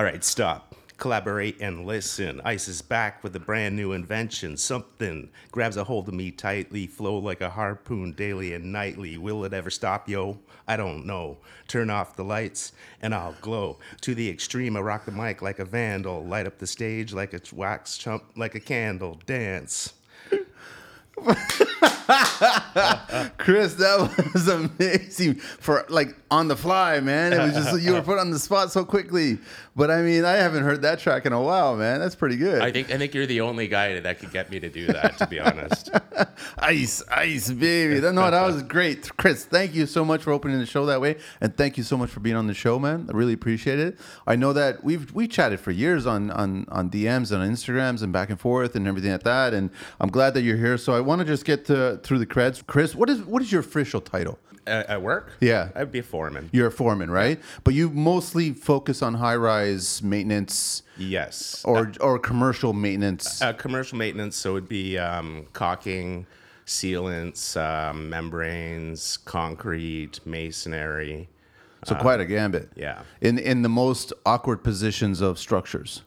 All right, stop. Collaborate and listen. Ice is back with a brand new invention. Something grabs a hold of me tightly, flow like a harpoon daily and nightly. Will it ever stop, yo? I don't know. Turn off the lights and I'll glow. To the extreme, I rock the mic like a vandal. Light up the stage like a wax chump, like a candle. Dance. Chris, that was amazing for like on the fly, man. It was just you were put on the spot so quickly. But I mean, I haven't heard that track in a while, man. That's pretty good. I think I think you're the only guy that could get me to do that. To be honest, ice, ice, baby. No, that was great, Chris. Thank you so much for opening the show that way, and thank you so much for being on the show, man. I really appreciate it. I know that we've we chatted for years on on on DMs and on Instagrams and back and forth and everything like that. And I'm glad that you're here. So I want to just get to through the creds. Chris, what is what is your official title? at, at work, Yeah. I'd be a foreman. You're a foreman, right? But you mostly focus on high rise maintenance Yes. or or commercial maintenance. Uh, commercial maintenance, so it would be um, caulking, sealants, um, membranes, concrete, masonry. so quite a gambit. uh, yeah. In in the most awkward positions of structures.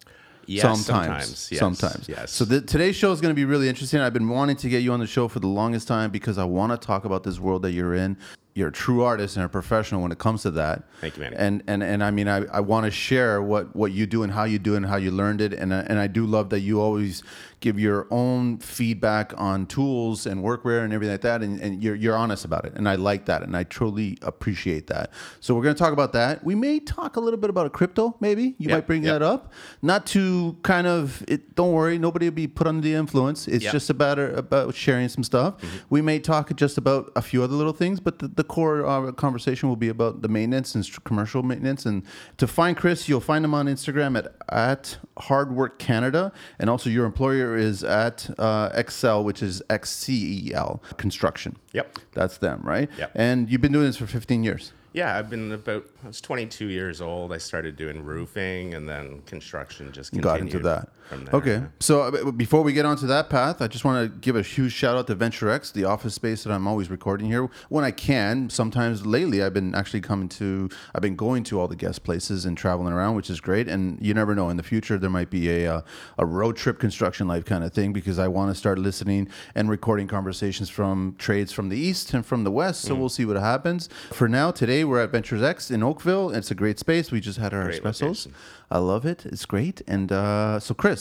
Yes, sometimes, sometimes, yes, sometimes. yes. So the, today's show is going to be really interesting. I've been wanting to get you on the show for the longest time because I want to talk about this world that you're in. You're a true artist and a professional when it comes to that. Thank you, man. And and and I mean, I, I want to share what what you do and how you do it and how you learned it. And and I do love that you always give your own feedback on tools and workwear and everything like that. And, and you're you're honest about it. And I like that. And I truly appreciate that. So we're going to talk about that. We may talk a little bit about a crypto. Maybe you Yep, might bring yep. that up. Not to kind of it. Don't worry, nobody will be put under the influence. It's Yep. just about about sharing some stuff. We may talk just about a few other little things, but the, the core uh, conversation will be about the maintenance and st- commercial maintenance. And to find Chris, you'll find him on Instagram at at Hardwork Canada, and also your employer is at uh, Excel, which is X C E L Construction. Yep. That's them, right? Yep. And you've been doing this for 15 years. Yeah, I've been about. I was 22 years old. I started doing roofing, and then construction just continued got into that. From there. Okay. So uh, before we get onto that path, I just want to give a huge shout out to Venture X, the office space that I'm always recording here when I can. Sometimes lately, I've been actually coming to, I've been going to all the guest places and traveling around, which is great. And you never know, in the future, there might be a, uh, a road trip construction life kind of thing because I want to start listening and recording conversations from trades from the east and from the west. Mm. So we'll see what happens. For now, today, we're at Ventures X in Oakville. It's a great space. We just had our Great espressos. location. I love it. It's great. And uh, so, Chris,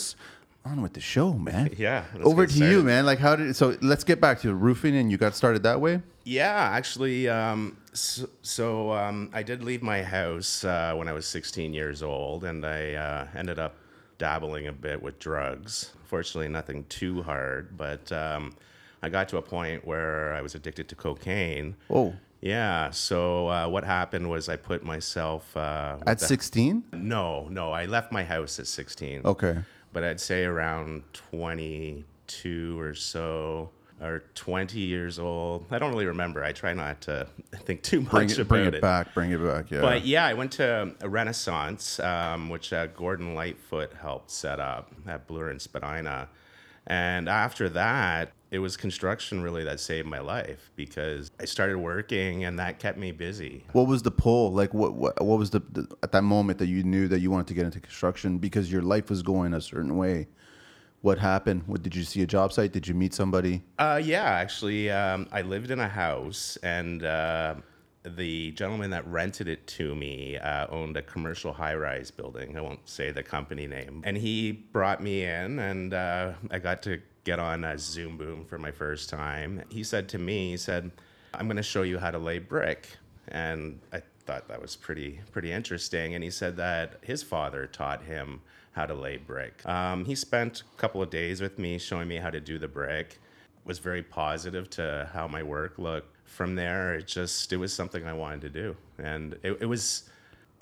on with the show, man. Yeah, Over to you, man. Like, how did so? Let's get back to roofing, and you got started that way. Yeah, actually, um, so, so um, I did leave my house uh, when I was 16 years old, and I uh, ended up dabbling a bit with drugs. Fortunately, nothing too hard, but um, I got to a point where I was addicted to cocaine. Oh, Yeah. So uh, what happened was I put myself uh, at sixteen. No, no, I left my house at 16 Okay. But I'd say around 22 or so, or 20 years old. I don't really remember. I try not to think too much Bring it, about bring it. it back. Bring it back. Yeah. But yeah, I went to Renaissance, um, which uh, Gordon Lightfoot helped set up at Bloor and Spadina. And after that, it was construction really that saved my life because I started working and that kept me busy. what was the pull? Like, what what, what was the, the at that moment that you knew that you wanted to get into construction because your life was going a certain way? What happened? What did you see a job site? Did you meet somebody? Uh, yeah, actually, um, I lived in a house, and uh, the gentleman that rented it to me uh, owned a commercial high-rise building. I won't say the company name, and he brought me in, and uh, I got to get on a Zoom Boom for my first time. He said to me, he said, "I'm going to show you how to lay brick," and I thought that was pretty pretty interesting. And he said that his father taught him how to lay brick. Um, he spent a couple of days with me showing me how to do the brick. Was very positive to how my work looked. From there, it just it was something I wanted to do, and it, it was.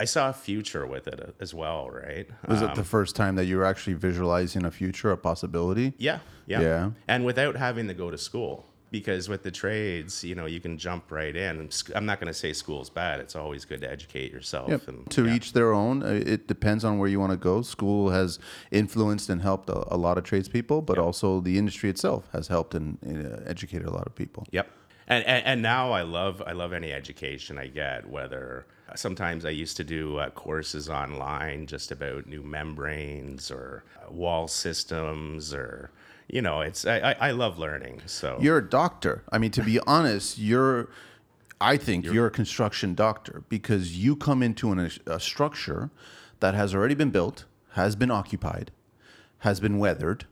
I saw a future with it as well, right? Was Um, it the first time that you were actually visualizing a future, a possibility? Yeah, yeah. Yeah. And without having to go to school. Because with the trades, you know, you can jump right in. I'm not going to say school's bad. It's always good to educate yourself. Yep. And, to yeah. each their own. Uh, It depends on where you want to go. School has influenced and helped a, a lot of tradespeople, but also the industry itself has helped and uh, educated a lot of people. Yep. And, and and now I love I love any education I get. Whether sometimes I used to do uh, courses online just about new membranes or uh, wall systems or you know it's I, I, I love learning. So You're a doctor. I mean, to be honest, you're. I think you're, a construction doctor because you come into an, a structure that has already been built, has been occupied, has been weathered,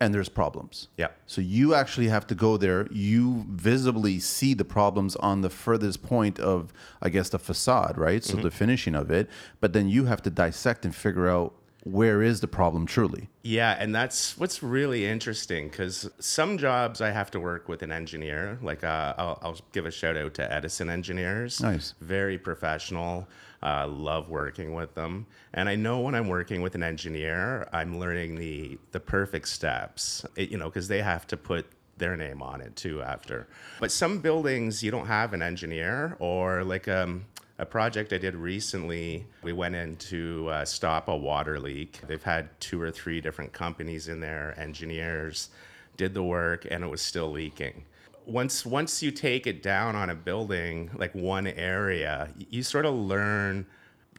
and there's problems. yeah So you actually have to go there. You visibly see the problems on the furthest point of, I guess, the facade, right? So mm-hmm. the finishing of it. But then you have to dissect and figure out where is the problem truly. Yeah, and that's what's really interesting because some jobs I have to work with an engineer. Like uh, I'll, I'll give a shout out to Edison engineers. Nice. Very professional. Uh, love working with them, and I know when I'm working with an engineer, I'm learning the the perfect steps. It, you know, because they have to put their name on it too after. But some buildings you don't have an engineer or like um a project I did recently, we went in to uh, stop a water leak. They've had two or three different companies in there, engineers did the work, and it was still leaking. Once once you take it down on a building, like one area, you sort of learn.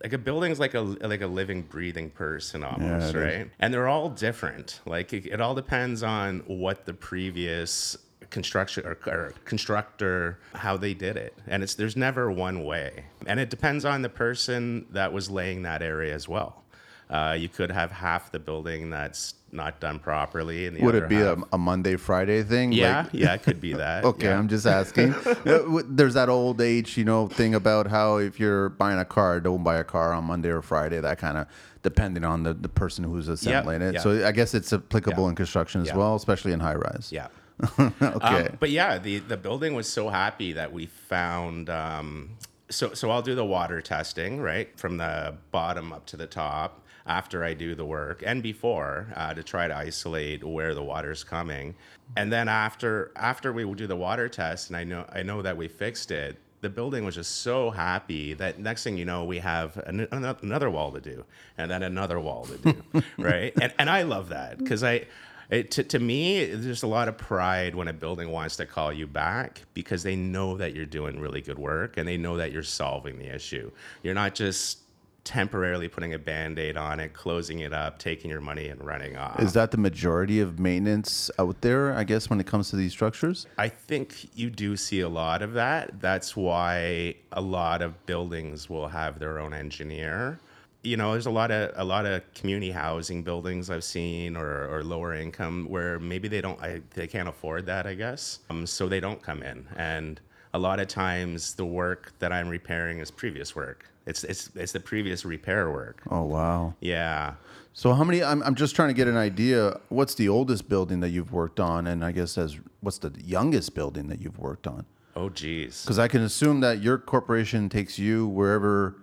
Like a building's like a like a living, breathing person almost, is. right? And they're all different. Like it, it all depends on what the previous construction or, or constructor how they did it and it's there's never one way and it depends on the person that was laying that area as well uh, you could have half the building that's not done properly and the Would it be a, a Monday, Friday thing? yeah Like- yeah it could be that Okay, yeah. I'm just asking. There's that old age, you know, thing about how if you're buying a car, don't buy a car on Monday or Friday. That kind of depending on the, the person who's assembling it. yeah. So I guess it's applicable Yeah. in construction as well, especially in high rise. yeah okay. Um, but yeah, the the building was so happy that we found. Um, so so I'll do the water testing right from the bottom up to the top after I do the work and before uh, to try to isolate where the water's coming, and then after after we do the water test and I know I know that we fixed it. The building was just so happy that next thing you know, we have an, ano- another wall to do, and then another wall to do, right? And and I love that because I it, to, to me, there's a lot of pride when a building wants to call you back because they know that you're doing really good work and they know that you're solving the issue. You're not just temporarily putting a band aid on it, closing it up, taking your money and running off. Is that the majority of maintenance out there, I guess, when it comes to these structures? I think you do see a lot of that. That's why a lot of buildings will have their own engineer. You know, there's a lot of a lot of community housing buildings I've seen, or, or lower income, where maybe they don't, I, they can't afford that, I guess. Um, so they don't come in, and a lot of times the work that I'm repairing is previous work. It's it's it's the previous repair work. Oh, wow. Yeah. So how many? I'm, I'm just trying to get an idea. What's the oldest building that you've worked on, and I guess as what's the youngest building that you've worked on? Oh, geez. Because I can assume that your corporation takes you wherever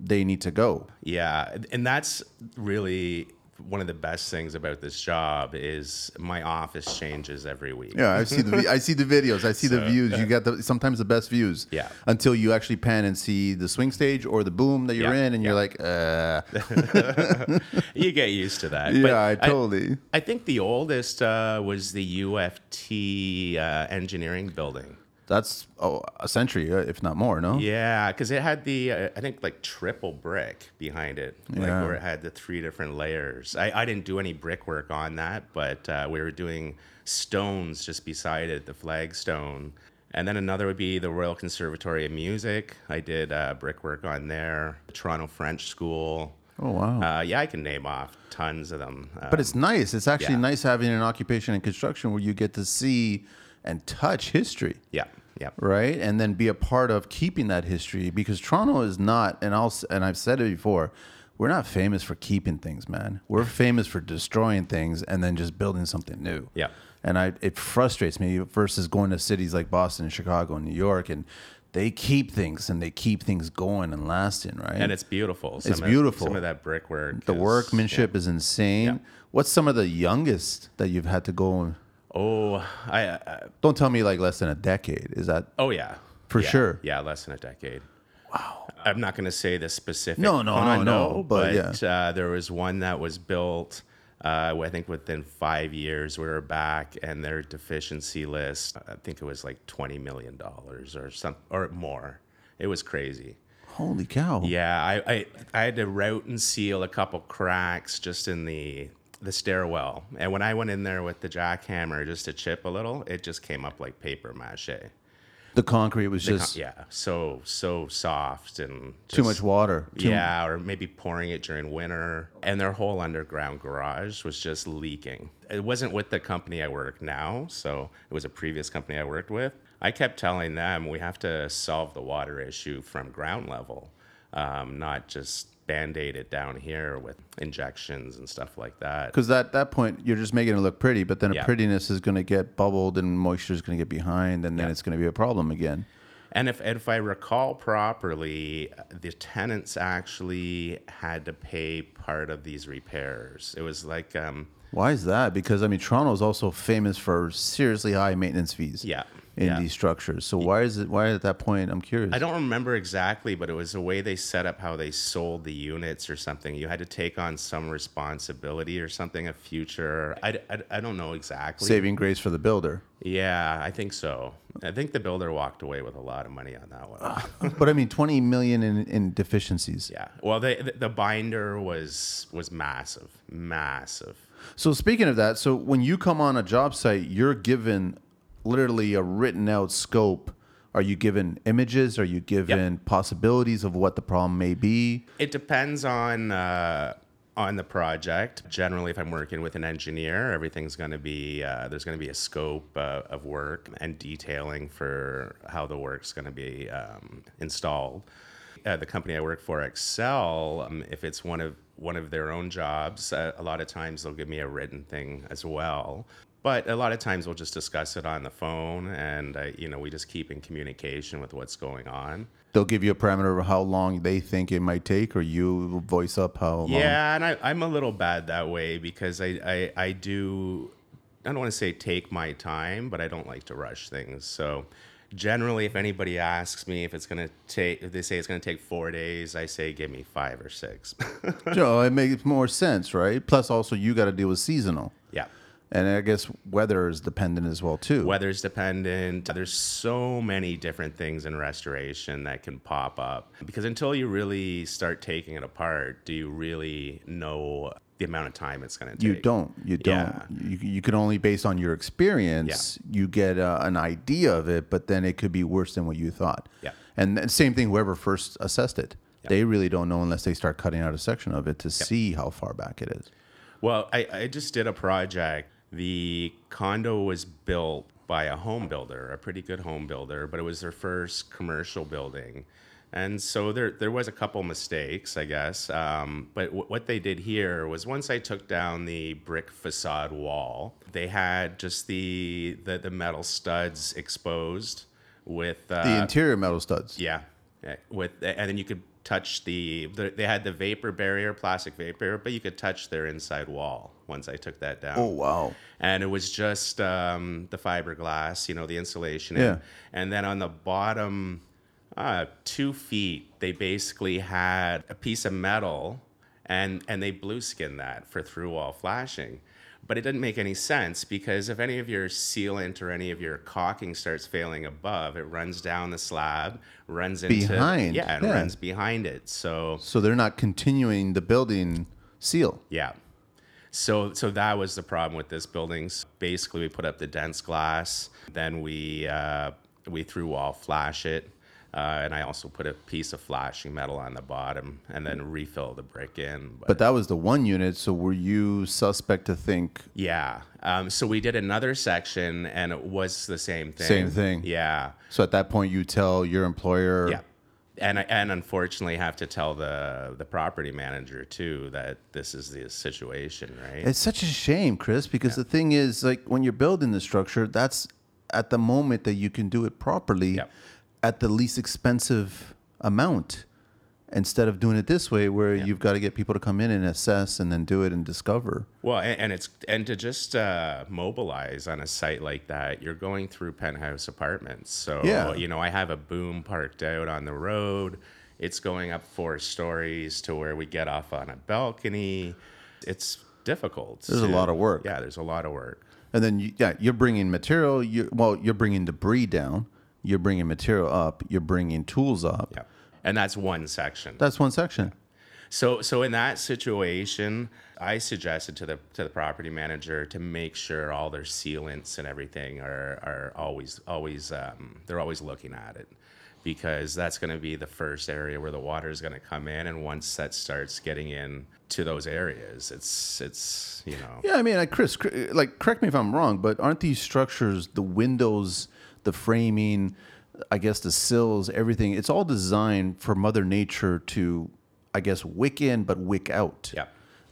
they need to go. Yeah, and that's really one of the best things about this job is my office changes every week. Yeah, I see the I see the videos. I see the views. You got the sometimes the best views. Yeah. Until you actually pan and see the swing stage or the boom that you're Yeah, in, and you're like, uh, You get used to that. yeah, But I totally. I think the oldest uh, was the U of T uh, engineering building. That's oh, a century, uh, if not more. No. Yeah, because it had the uh, I think like triple brick behind it, like Yeah. where it had the three different layers. I, I didn't do any brickwork on that, but uh, we were doing stones just beside it, the flagstone. And then another would be the Royal Conservatory of Music. I did uh, brickwork on there. The Toronto French School. Oh wow. Uh, yeah, I can name off tons of them. Uh, But it's nice. It's actually yeah. nice having an occupation in construction where you get to see and touch history, yeah, yeah, right? And then be a part of keeping that history because Toronto is not, and I'll, and I've said it before, we're not famous for keeping things, man. We're famous for destroying things and then just building something new. yeah. And I it frustrates me versus going to cities like Boston and Chicago and New York and they keep things and they keep things going and lasting, right? And it's beautiful. It's of- beautiful. some of that brickwork. the is- workmanship is insane. Yeah. What's some of the youngest that you've had to go? Oh, I. Uh, Don't tell me like less than a decade. Is that oh yeah. For Yeah, sure. Yeah, less than a decade. Wow. I'm not going to say the specific. No, no, no, no, but but uh, there was one that was built Uh, I think within five years we were back, and their deficiency list, I think it was like twenty million dollars or some or more. It was crazy. Holy cow! Yeah, I, I I had to route and seal a couple cracks just in the the stairwell, and when I went in there with the jackhammer just to chip a little, it just came up like paper mache. The concrete was just Yeah, so so soft and too just- much water. Too- yeah, or maybe pouring it during winter. And their whole underground garage was just leaking. It wasn't with the company I work now, so it was a previous company I worked with. I kept telling them we have to solve the water issue from ground level, um, not just band aid it down here with injections and stuff like that. Because at that point, you're just making it look pretty, but then a Yeah. prettiness is going to get bubbled and moisture is going to get behind, and then Yeah. it's going to be a problem again. And if if I recall properly, the tenants actually had to pay part of these repairs. It was like, um, Why is that? Because I mean, Toronto is also famous for seriously high maintenance fees. yeah, In yeah. these structures, so why is it? Why at that point? I'm curious. I don't remember exactly, but it was the way they set up how they sold the units or something. You had to take on some responsibility or something, a future. I, I, I don't know exactly. Saving grace for the builder, Yeah, I think so. I think the builder walked away with a lot of money on that one. but I mean, 20 million in, in deficiencies. yeah. Well, they, the, the binder was was massive, massive. So speaking of that, so when you come on a job site, you're given literally a written out scope. Are you given images? Are you given possibilities of what the problem may be? It depends on uh, on the project. Generally, if I'm working with an engineer, everything's going to be uh, there's going to be a scope uh, of work and detailing for how the work's going to be um, installed. Uh, the company I work for, Excel, um, if it's one of one of their own jobs, uh, a lot of times they'll give me a written thing as well. But a lot of times we'll just discuss it on the phone, and uh, you know we just keep in communication with what's going on. They'll give you a parameter of how long they think it might take, or you voice up how long. Yeah, and I, I'm a little bad that way because I, I, I do, I don't want to say take my time, but I don't like to rush things. So generally, if anybody asks me if it's going to take, if they say it's going to take four days, I say give me five or six. Joe, it makes more sense, right? Plus, also you got to deal with seasonal, yeah. and I guess weather is dependent as well too. Weather's dependent. There's so many different things in restoration that can pop up because until you really start taking it apart, do you really know the amount of time it's going to take? You don't. You don't. Yeah. You, you can only, based on your experience, yeah. you get uh, an idea of it, but then it could be worse than what you thought. Yeah. And then same thing, whoever first assessed it, they really don't know unless they start cutting out a section of it to see how far back it is. Well, I, I just did a project. The condo was built by a home builder, a pretty good home builder, but it was their first commercial building. And so there, there was a couple mistakes, I guess. Um, but w- what they did here was once I took down the brick facade wall, they had just the the, the metal studs exposed with uh, The interior metal studs. yeah, with and then you could touch the, the they had the vapor barrier, plastic vapor, but you could touch their inside wall once I took that down. Oh wow. And it was just um, the fiberglass, you know, the insulation. Yeah. And, and then on the bottom uh, two feet, they basically had a piece of metal and, and they blue skinned that for through wall flashing. But it didn't make any sense because if any of your sealant or any of your caulking starts failing above, it runs down the slab, runs into Behind, yeah, and yeah. runs behind it. So So they're not continuing the building seal. yeah. So so that was the problem with this building. So basically, we put up the dense glass, then we uh, we through wall flash it, uh, and I also put a piece of flashing metal on the bottom, and then refill the brick in. But, But that was the one unit. So were you suspect to think yeah, um, so we did another section, and it was the same thing. Same thing. Yeah. so? At that point, you tell your employer. Yeah. And and unfortunately have to tell the the property manager too that this is the situation, right? It's such a shame, Chris, because the thing is, like, when you're building the structure, that's at the moment that you can do it properly Yep. At the least expensive amount instead of doing it this way where you've got to get people to come in and assess and then do it and discover. Well, and, and it's and to just uh, mobilize on a site like that, you're going through penthouse apartments. So Yeah. you know, I have a boom parked out on the road. It's going up four stories to where we get off on a balcony. It's difficult. There's a lot of work. Yeah, there's a lot of work. And then you, yeah, you're bringing material. You well, you're bringing debris down. You're bringing material up. You're bringing tools up. Yeah, and that's one section. That's one section. So, so in that situation, I suggested to the to the property manager to make sure all their sealants and everything are are always always um, they're always looking at it because that's going to be the first area where the water is going to come in, and once that starts getting in to those areas, it's it's you know Yeah, I mean, like Chris, like correct me if I'm wrong, but aren't these structures, the windows, the framing, I guess the sills, everything, it's all designed for Mother Nature to, I guess, wick in but wick out. Yeah.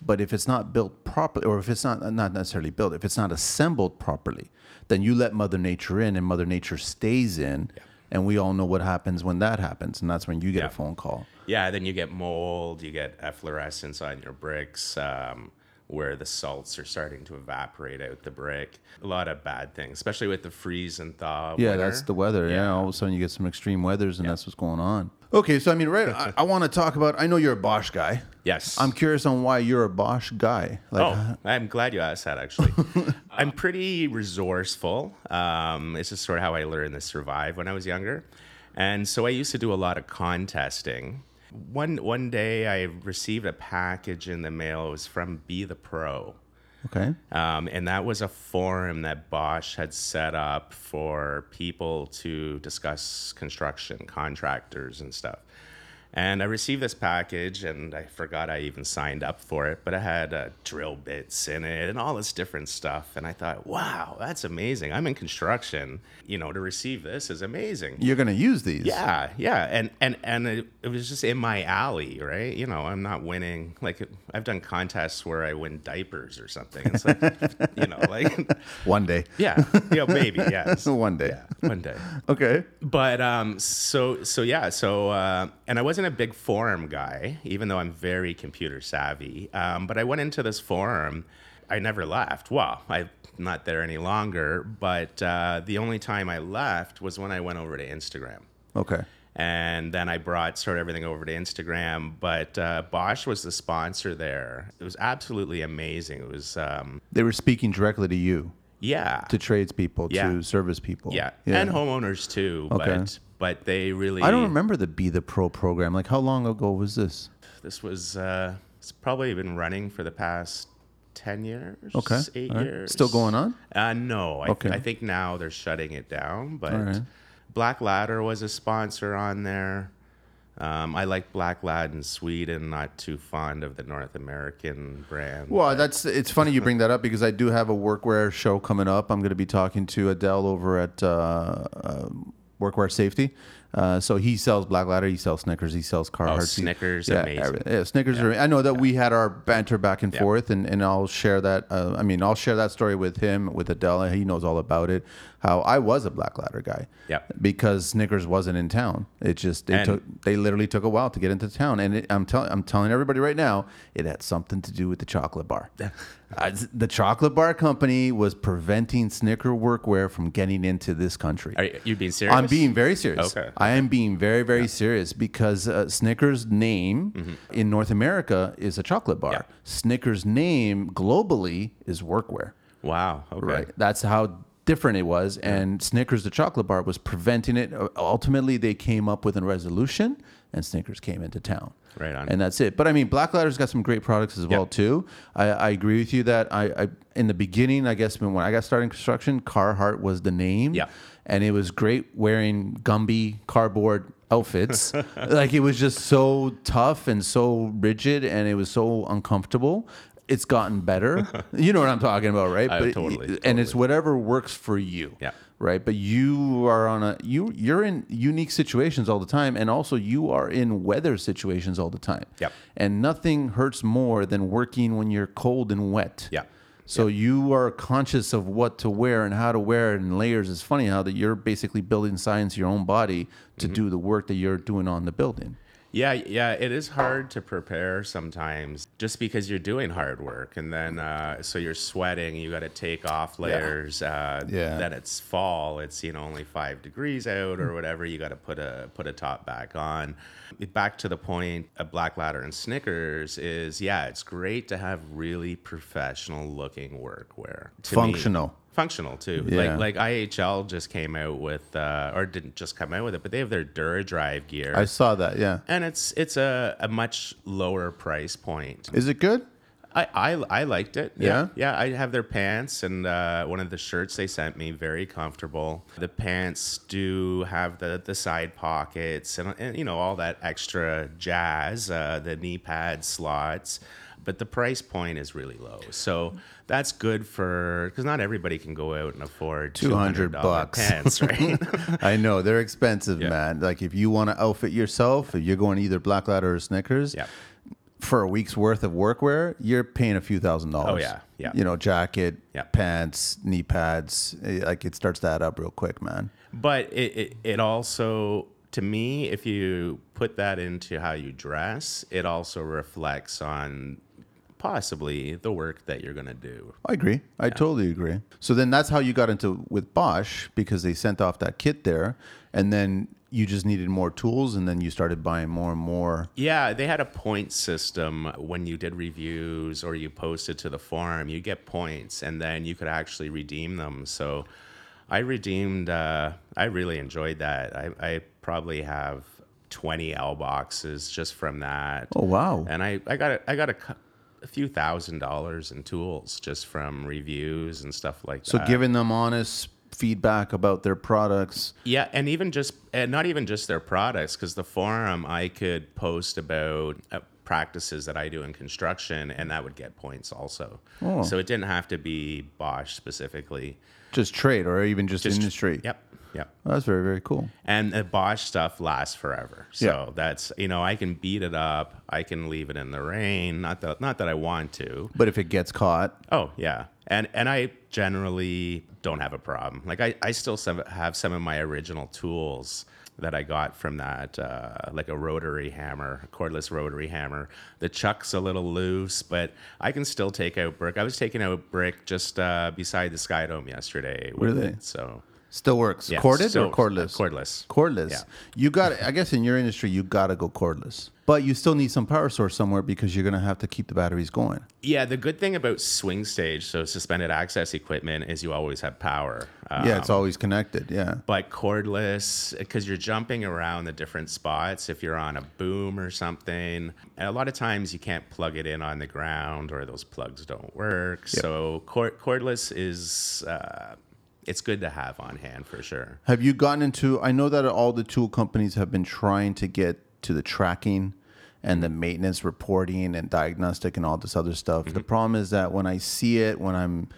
But if it's not built properly, or if it's not not necessarily built, if it's not assembled properly, then you let Mother Nature in, and Mother Nature stays in, and we all know what happens when that happens, and that's when you get Yeah. a phone call. Yeah, then you get mold, you get efflorescence on your bricks, um, where the salts are starting to evaporate out the brick. A lot of bad things, especially with the freeze and thaw. Yeah, weather. that's the weather. Yeah. Yeah. all of a sudden you get some extreme weathers, and that's what's going on. Okay, so I mean, right? I, I want to talk about. I know you're a Bosch guy. Yes. I'm curious on why you're a Bosch guy. Like, Oh, I'm glad you asked that. Actually, I'm pretty resourceful. Um, it's just sort of how I learned to survive when I was younger, and so I used to do a lot of contesting. One one day, I received a package in the mail. It was from Be the Pro. okay, Um, and that was a forum that Bosch had set up for people to discuss construction, contractors, and stuff. And I received this package, and I forgot I even signed up for it, but it had uh, drill bits in it and all this different stuff. And I thought, wow, that's amazing. I'm in construction. You know, to receive this is amazing. you're gonna use these. Yeah, yeah, and and and it, it was just in my alley, right? You know, I'm not winning. Like I've done contests where I win diapers or something. It's like, you know, like One day. yeah, you know, maybe yes, One day. yeah, one day. Okay. But um, so so yeah, so uh, and I wasn't a big forum guy, even though I'm very computer savvy. Um, but I went into this forum. I never left. Well, I'm not there any longer. But uh, the only time I left was when I went over to Instagram Okay. and then I brought sort of everything over to Instagram. But uh, Bosch was the sponsor there. It was absolutely amazing. It was, um, They were speaking directly to you, yeah, to tradespeople, Yeah. to service people. yeah, and homeowners too. Okay. But but they really. I don't remember the Be the Pro program. Like, how long ago was this? This was uh, it's probably been running for the past ten years. Okay. eight right. years. Still going on? Uh, no, I, Okay. I think now they're shutting it down. But right. Black Ladder was a sponsor on there. Um, I like Black Lad in Sweden, not too fond of the North American brand. Well, that's it's funny you bring that up because I do have a workwear show coming up. I'm going to be talking to Adele over at uh, uh, Workwear Safety. Uh, so he sells Black Ladder, he sells Snickers, he sells Carhartt. Oh, Snickers, yeah, amazing. yeah, Snickers are. I know that we had our banter back and forth, and, and I'll share that. Uh, I mean, I'll share that story with him, with Adela. He knows all about it. How I was a Black Ladder guy. Yep. Because Snickers wasn't in town. It just they And- took they literally took a while to get into town, and it, I'm telling I'm telling everybody right now, it had something to do with the chocolate bar. Uh, the chocolate bar company was preventing Snicker workwear from getting into this country. Are you, you being serious? I'm being very serious. Okay. I am being very, very serious because uh, Snickers' name in North America is a chocolate bar. Yeah. Snickers' name globally is workwear. Wow. Okay. Right. That's how different it was. And Snickers, the chocolate bar, was preventing it. Ultimately, they came up with a resolution, and Snickers came into town. Right on. And that's it. But I mean, Black Ladder's got some great products as well too. I, I agree with you that I, I in the beginning, I guess when, I got started in construction, Carhartt was the name. Yeah. And it was great wearing Gumby cardboard outfits. like it was just so tough and so rigid, and it was so uncomfortable. It's gotten better. you know what I'm talking about, right? I- totally, And it's whatever works for you Yeah. Right but you are on a you you're in unique situations all the time and also you are in weather situations all the time Yep. and nothing hurts more than working when you're cold and wet Yeah. so you are conscious of what to wear and how to wear it in layers it's funny how that you're basically building science your own body to Mm-hmm. do the work that you're doing on the building Yeah, yeah, it is hard to prepare sometimes just because you're doing hard work and then uh, so you're sweating, you got to take off layers. Uh, Yeah. Then it's fall, it's you know only five degrees out or whatever. You got to put a put a top back on. Back to the point of Black Ladder and Snickers is yeah, it's great to have really professional looking workwear. To me- Functional. too. Yeah. Like like IHL just came out with uh, or didn't just come out with it, but they have their DuraDrive gear. I saw that. Yeah. and it's it's a, a much lower price point. Is it good? I, I, I liked it. Yeah? yeah. I have their pants and uh, one of the shirts they sent me. Very comfortable. The pants do have the the side pockets and, and you know all that extra jazz. Uh, the knee pad slots. But the price point is really low, so that's good for because not everybody can go out and afford 200 $200 bucks. pants, right? I know they're expensive, Yeah. man. Like if you want to outfit yourself, if you're going either Black Ladder or Snickers, Yeah. for a week's worth of workwear, you're paying a few thousand dollars. Oh, yeah, yeah. You know, jacket, Yeah. pants, knee pads, eh, like it starts to add up real quick, man. But it, it, it also, to me, if you put that into how you dress, it also reflects on possibly the work that you're going to do. I agree. I totally agree. So then that's how you got into with Bosch because they sent off that kit there, and then you just needed more tools, and then you started buying more and more. Yeah, they had a point system when you did reviews or you posted to the forum. You get points, and then you could actually redeem them. So, I redeemed. Uh, I really enjoyed that. I, I probably have twenty L boxes just from that. Oh wow! and I, I got a, I got a, a few thousand dollars in tools just from reviews and stuff like So that. So giving them honest feedback about their products. yeah, and even just and not even just their products, because the forum I could post about uh, practices that I do in construction, and that would get points also. Oh. So it didn't have to be Bosch specifically. Just trade or even just, Just industry. Yep, yep. That's very, very cool. And the Bosch stuff lasts forever. So Yeah. that's you know I can beat it up, I can leave it in the rain. Not that not that I want to, But if it gets caught, Oh yeah, and and I generally don't have a problem. Like I, I still have some of my original tools that I got from that, uh, like a rotary hammer, a cordless rotary hammer. The chuck's a little loose, but I can still take out brick. I was taking out brick just uh, beside the Sky Dome yesterday. With Really? It, so still works. yeah, Corded still- or cordless? Cordless. Cordless. Yeah. You got. I guess in your industry, you got to go cordless. But you still need some power source somewhere because you're gonna have to keep the batteries going. Yeah, the good thing about swing stage, so suspended access equipment, is you always have power. Um, yeah, it's always connected. Yeah. but cordless because you're jumping around the different spots if you're on a boom or something and a lot of times you can't plug it in on the ground or those plugs don't work so cord- cordless is uh, it's good to have on hand for sure Have you gotten into? I know that all the tool companies have been trying to get to the tracking and the maintenance reporting and diagnostic and all this other stuff. The problem is that when I see it, when I'm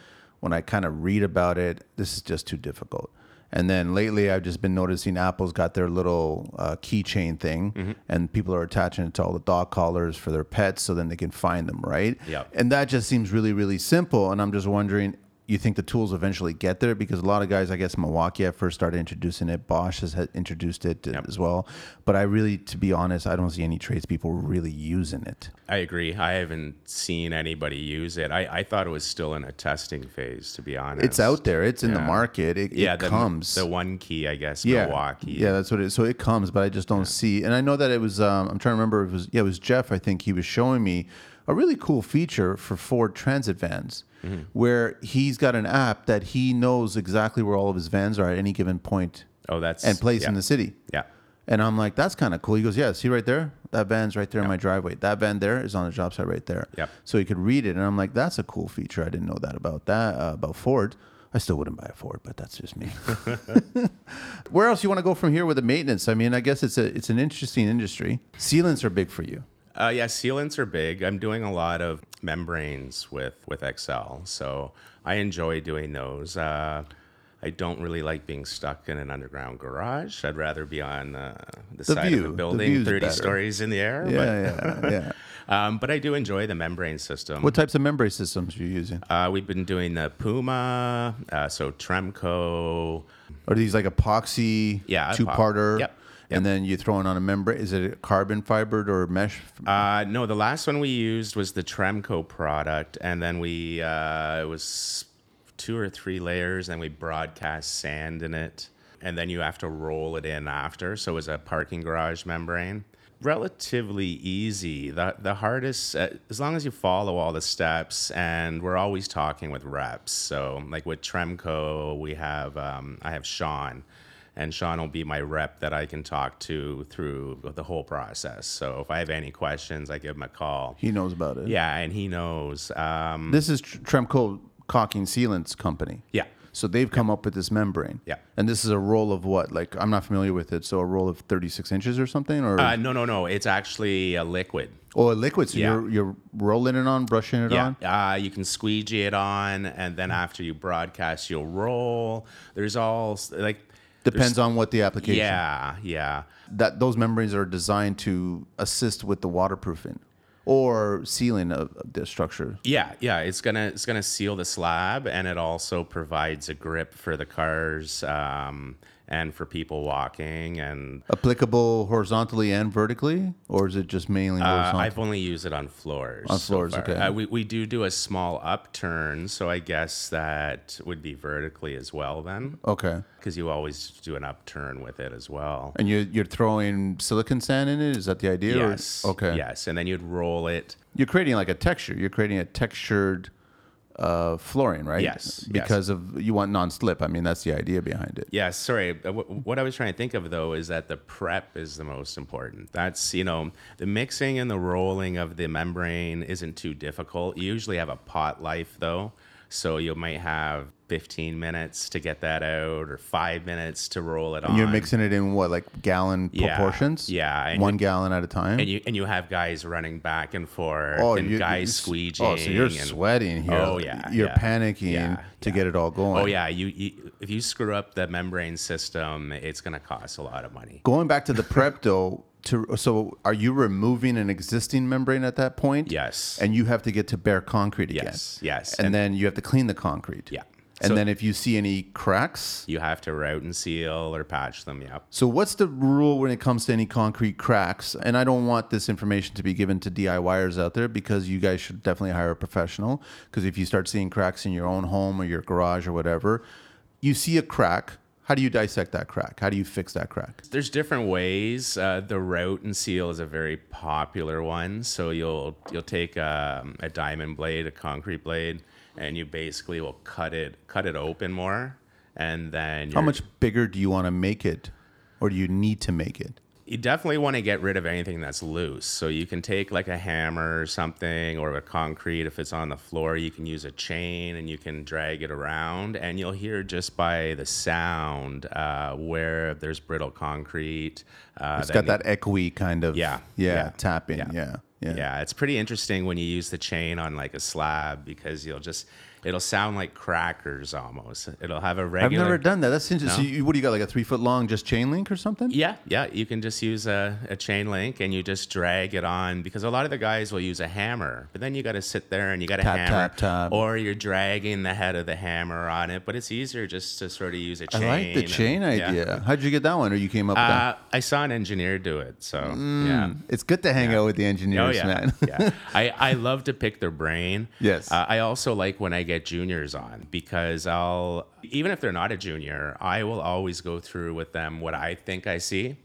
when I kind of read about it, this is just too difficult. And then lately, I've just been noticing Apple's got their little uh, keychain thing, and people are attaching it to all the dog collars for their pets, so then they can find them, right? Yep. And that just seems really, really simple. And I'm just wondering, you think the tools eventually get there? Because a lot of guys, I guess Milwaukee at first started introducing it. Bosch has introduced it Yep. as well. But I really, to be honest, I don't see any tradespeople really using it. i agree i haven't seen anybody use it i, I thought it was still in a testing phase to be honest It's out there. It's in the market. It, yeah it the, comes. the one key i guess yeah, milwaukee Yeah, that's what it is. So it comes, but I just don't see. And I know that it was. Um, I'm trying to remember. If it was yeah, it was Jeff. I think he was showing me a really cool feature for Ford Transit vans, Mm-hmm. where he's got an app that he knows exactly where all of his vans are at any given point oh that's and place yeah, in the city. yeah And I'm like, that's kind of cool. He goes, yeah, see right there? That van's right there in my driveway. That van there is on the job site right there. Yep. So he could read it. And I'm like, that's a cool feature. I didn't know that about that, uh, about Ford. I still wouldn't buy a Ford, but that's just me. Where else you want to go from here with the maintenance? I mean, I guess it's a it's an interesting industry. Sealants are big for you. Uh, yeah, sealants are big. I'm doing a lot of membranes with with Excel, so I enjoy doing those. Uh, I don't really like being stuck in an underground garage. I'd rather be on uh, the, side view. of a building, 30 better. stories in the air. Yeah, yeah, yeah. But, um, but I do enjoy the membrane system. What types of membrane systems are you using? Uh, we've been doing the Puma, uh, so Tremco. Are these like epoxy, Yeah, two parter. Yep. And then you throw it on a membrane. Is it carbon fibered or mesh? Uh, no, the last one we used was the Tremco product, and then we uh, it was two or three layers, and we broadcast sand in it, and then you have to roll it in after. So it was a parking garage membrane. Relatively easy. The the hardest, uh, as long as you follow all the steps, and we're always talking with reps. So like with Tremco, we have um, I have Sean and Sean will be my rep that I can talk to through the whole process. So if I have any questions, I give him a call. He knows about it. Yeah, and he knows. Um, This is Tr- Tremco Caulking Sealants Company. yeah, So they've come up with this membrane. Yeah. And this is a roll of what? Like I'm not familiar with it. So a roll of 36 inches or something, or uh, no, no, no. It's actually a liquid. oh, a liquid. So yeah. you're you're rolling it on, brushing it Yeah, on. uh, you can squeegee it on, and then after you broadcast, you'll roll. There's all like. Depends on what the application. Yeah, yeah. That those membranes are designed to assist with the waterproofing or sealing of the structure. Yeah, yeah, it's gonna it's gonna seal the slab, and it also provides a grip for the cars um, and for people walking. And Applicable horizontally and vertically, or is it just mainly uh, horizontal? I've only used it on floors. On floors, okay. Uh, we we do do a small upturn, so I guess that would be vertically as well then, okay. because you always do an upturn with it as well. And you you're throwing silicon sand in it. Is that the idea? or- Yes. okay. Yes, and then you'd roll it. You're creating like a texture. You're creating a textured uh, flooring, right? Yes, yes. Because of you want non-slip. I mean, that's the idea behind it. Yeah, sorry. uh, What I was trying to think of though is that the prep is the most important. That's, you know, the mixing and the rolling of the membrane isn't too difficult. You usually have a pot life though. So you might have 15 minutes to get that out or five minutes to roll it on. You're mixing it in what, like gallon Yeah, proportions? yeah, and One you- gallon at a time. and you and you have guys running back and forth oh, and you- guys squeeging. Oh, so you're and- sweating here. Oh, yeah, You're yeah, panicking yeah, to get it all going. Oh yeah, you, you if you screw up the membrane system, it's gonna cost a lot of money. Going back to the prep though, to so are you removing an existing membrane at that point? Yes. And you have to get to bare concrete again. Yes, yes. And, And- then you have to clean the concrete. Yeah. And So- then if you see any cracks, You have to route and seal or patch them. Yeah. So what's the rule when it comes to any concrete cracks? And I don't want this information to be given to DIYers out there because you guys should definitely hire a professional. Because if you start seeing cracks in your own home or your garage or whatever, you see a crack. How do you dissect that crack? How do you fix that crack? There's different ways. Uh, the route and seal is a very popular one. So you'll you'll take um, a diamond blade, a concrete blade, and you basically will cut it cut it open more, and then How much bigger do you want to make it, or do you need to make it? you definitely want to get rid of anything that's loose. So you can take like a hammer or something or a concrete. If it's on the floor, you can use a chain and you can drag it around. And you'll hear just by the sound uh, where there's brittle concrete. Uh, It's got that echoey kind of Yeah, yeah, yeah, tapping yeah. yeah yeah. yeah, it's pretty interesting when you use the chain on like a slab because you'll just it'll sound like crackers almost. It'll have a I've never done that. That's interesting. No? So you, what do you got? Like a three foot long just chain link or something? Yeah, yeah. You can just use a, a chain link and you just drag it on because a lot of the guys will use a hammer, but then you got to sit there and you got to hammer, tap, tap. or you're dragging the head of the hammer on it. But it's easier just to sort of use a chain. I like the and- chain yeah. idea. How'd you get that one, or you came up with that? Uh, I saw an engineer do it, so yeah. It's good to hang out with the Oh engineers, yeah, man. yeah. I, I love to pick their brain. Yes. Uh, I also like when I get juniors on because I'll even if they're not a junior, I will always go through with them what I think I see.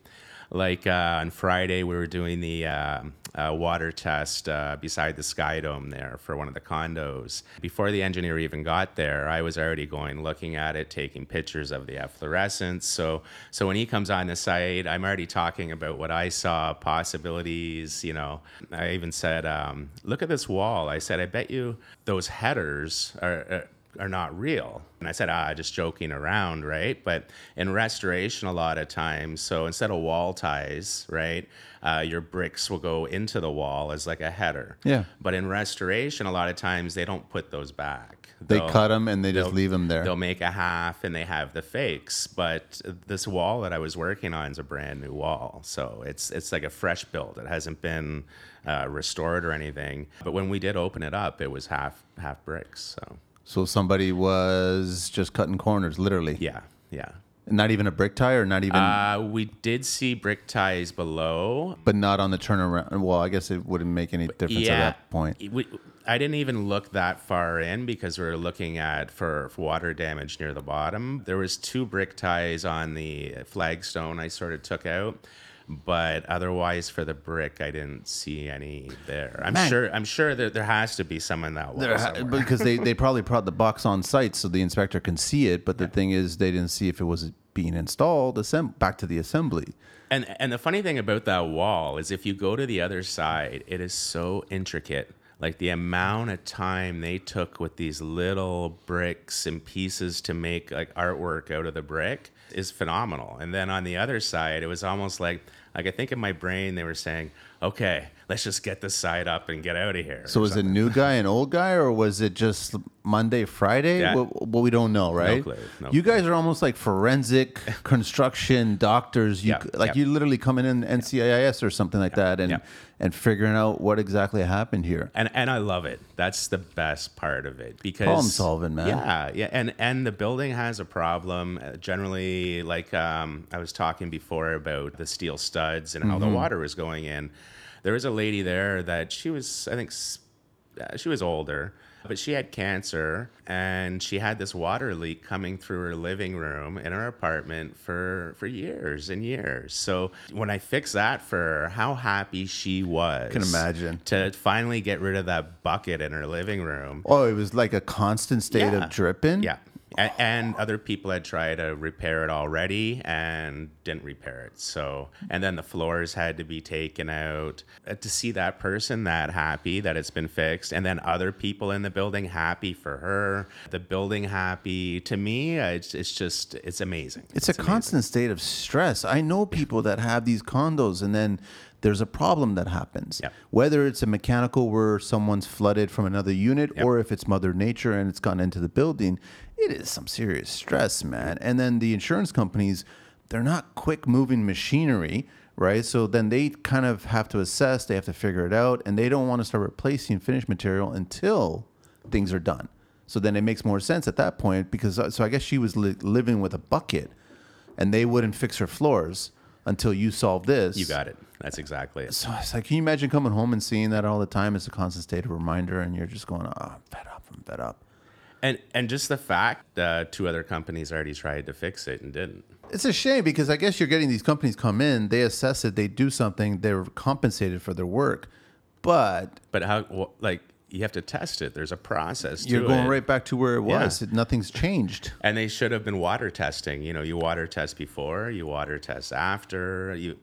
Like uh, on Friday, we were doing the uh, uh, water test uh, beside the Sky Dome there for one of the condos. Before the engineer even got there, I was already going, looking at it, taking pictures of the efflorescence. So, so when he comes on the site, I'm already talking about what I saw, possibilities. You know, I even said, um, "Look at this wall." I said, "I bet you those headers are." are are not real. And I said, ah, just joking around, right? But in restoration, a lot of times, so instead of wall ties, right, uh, your bricks will go into the wall as like a header. Yeah. But in restoration, a lot of times they don't put those back. They They'll- cut them and they just leave them there. They'll make a half and they have the fakes. But this wall that I was working on is a brand new wall, so it's it's like a fresh build. It hasn't been uh, restored or anything. But when we did open it up, it was half half bricks. So So somebody was just cutting corners, literally. yeah, yeah. Not even a brick tie, or not even, Uh, we did see brick ties below. but not on the turnaround. Well, I guess it wouldn't make any difference at that point. We, I didn't even look that far in because we were looking at for, for water damage near the bottom. There was two brick ties on the flagstone I sort of took out, but otherwise for the brick I didn't see any there. I'm Man. sure I'm sure that there has to be some in that wall. There ha- somewhere. because they, they probably brought the box on site so the inspector can see it, but the thing is they didn't see if it was being installed assemb- back to the assembly. And and the funny thing about that wall is if you go to the other side, it is so intricate. Like the amount of time they took with these little bricks and pieces to make like artwork out of the brick is phenomenal. And then on the other side, it was almost like like I think in my brain they were saying, "Okay, let's just get this side up and get out of here." So was it new guy and old guy, or was it just Monday, Friday? Yeah. Well, well, we don't know, right? No clue, no you guys are almost like forensic construction doctors. You Yeah, like you literally come in NCIS or something like that, and and figuring out what exactly happened here. and and I love it. That's the best part of it because Problem solving, man. Yeah, yeah, and and the building has a problem. Uh, generally, like um, I was talking before about the steel studs and how Mm-hmm. the water was going in. There was a lady there that she was, I think, uh, she was older, but she had cancer and she had this water leak coming through her living room in her apartment for for years and years. So when I fixed that for her, how happy she was. I Can imagine. to finally get rid of that bucket in her living room. Oh, it was like a constant state Yeah. of dripping. Yeah. And, and other people had tried to repair it already and didn't repair it. So, and then the floors had to be taken out. Uh, To see that person that happy that it's been fixed, and then other people in the building happy for her, the building happy. To me, uh, it's, it's just, it's amazing. It's a constant state of stress. I know people that have these condos and then there's a problem that happens. Yep. Whether it's a mechanical where someone's flooded from another unit Yep. or if it's Mother Nature and it's gone into the building, it is some serious stress, man. And then the insurance companies, they're not quick moving machinery, right? So then they kind of have to assess, they have to figure it out, and they don't want to start replacing finished material until things are done. So then it makes more sense at that point because uh, so I guess she was li- living with a bucket, and they wouldn't fix her floors until you solve this. You got it. That's exactly it. So it's like, can you imagine coming home and seeing that all the time? It's a constant state of reminder, and you're just going, "Oh, I'm fed up. I'm fed up." And and just the fact that two other companies already tried to fix it and didn't. It's a shame because I guess you're getting these companies come in, they assess it, they do something, they're compensated for their work, but But how? Like you have to test it. There's a process. you're going it. right back to where it was. It, nothing's changed. And they should have been water testing. You know, you water test before, you water test after, you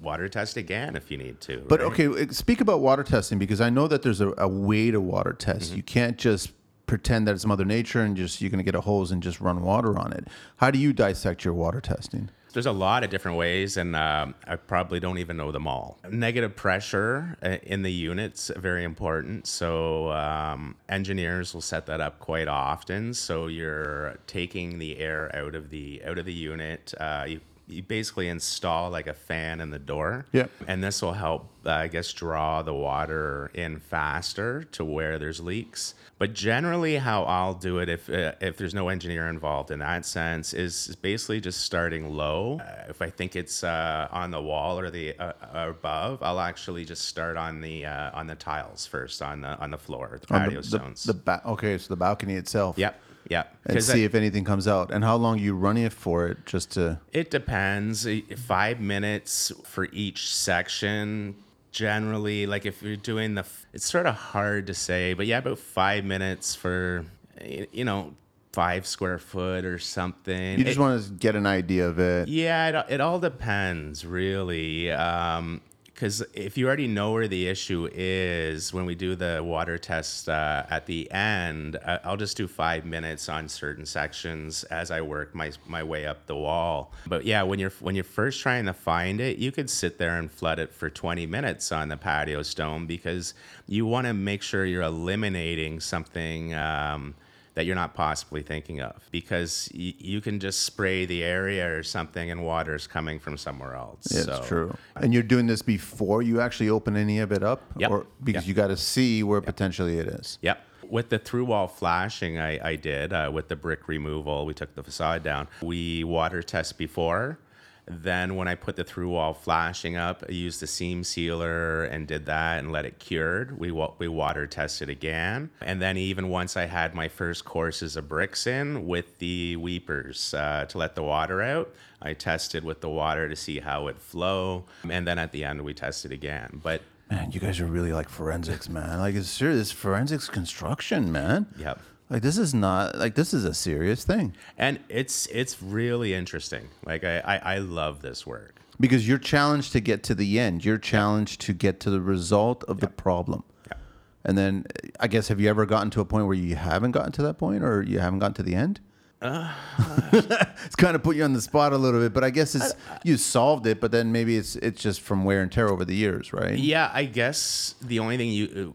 water test again if you need to. But right? okay, speak about water testing because I know that there's a, a way to water test. Mm-hmm. You can't just pretend that it's Mother Nature and just you're going to get a hose and just run water on it. How do you dissect your water testing? There's a lot of different ways, and um, I probably don't even know them all. Negative pressure uh, in the units very important. So um, engineers will set that up quite often. So you're taking the air out of the out of the unit. Uh, you you basically install like a fan in the door. Yeah. And this will help, uh, I guess, draw the water in faster to where there's leaks. But generally, how I'll do it, if uh, if there's no engineer involved in that sense, is basically just starting low. Uh, if I think it's uh, on the wall or the uh, above, I'll actually just start on the uh, on the tiles first, on the on the floor, the On patio the, stones. The, the ba- okay, so the balcony itself. yep, yep. And 'Cause I- see if anything comes out. And how long you running it for it just to It depends. Five minutes for each section. Generally, like if you're doing the, it's sort of hard to say, but yeah, about five minutes for, you know, five square foot or something. you just It- want to get an idea of it. yeah, it, it all depends, really. Um, Because if you already know where the issue is, when we do the water test uh, at the end, I'll just do five minutes on certain sections as I work my my way up the wall. But yeah, when you're when you're first trying to find it, you could sit there and flood it for 20 minutes on the patio stone because you want to make sure you're eliminating something. Um, that you're not possibly thinking of because y- you can just spray the area or something and water's coming from somewhere else. Yeah, so, it's true. And you're doing this before you actually open any of it up? Yep. Or because Yep. you got to see where potentially it is. Yep. With the through wall flashing, I, I did uh, with the brick removal. We took the facade down. We water test before. Then, when I put the through wall flashing up, I used the seam sealer and did that and let it cured. We, we water tested again. And then, even once I had my first courses of bricks in with the weepers uh, to let the water out, I tested with the water to see how it flow. And then at the end, we tested again. But Man, you guys are really like forensics, man. Like it's serious forensics construction, man. Yep. Like this is not like this is a serious thing and it's it's really interesting. Like I, I, I love this work. because you're challenged to get to the end. You're challenged to get to the result of the problem. Yeah. And then I guess have you ever gotten to a point where you haven't gotten to that point or you haven't gotten to the end? Uh, it's kind of put you on the spot a little bit, but I guess it's you solved it, but then maybe it's it's just from wear and tear over the years, right? Yeah, I guess the only thing you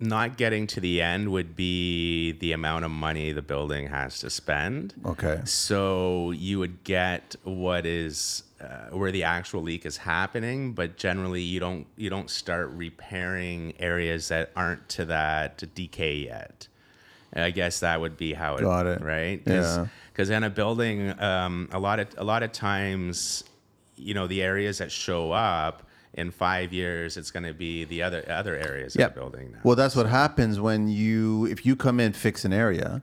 not getting to the end would be the amount of money the building has to spend. Okay. So you would get what is uh, where the actual leak is happening, but generally you don't you don't start repairing areas that aren't to that decay yet. I guess that would be how it Got it. right Yeah. because in a building um, a lot of a lot of times you know the areas that show up in five years it's going to be the other other areas Yep. of the building now. Well, that's what happens when you, if you come in fix an area,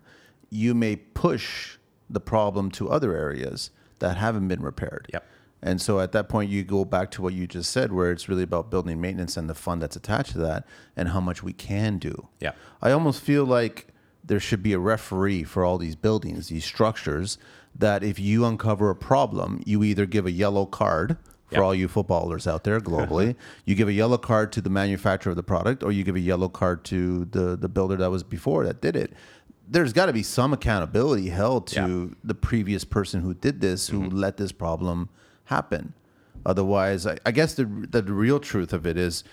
you may push the problem to other areas that haven't been repaired. Yep. And so at that point, you go back to what you just said, where it's really about building maintenance and the fund that's attached to that and how much we can do. Yeah. I almost feel like there should be a referee for all these buildings, these structures, that if you uncover a problem, you either give a yellow card for Yep. all you footballers out there globally, you give a yellow card to the manufacturer of the product, or you give a yellow card to the, the builder that was before that did it. There's got to be some accountability held to the previous person who did this, who Mm-hmm. let this problem happen. Otherwise, I, I guess the, the real truth of it is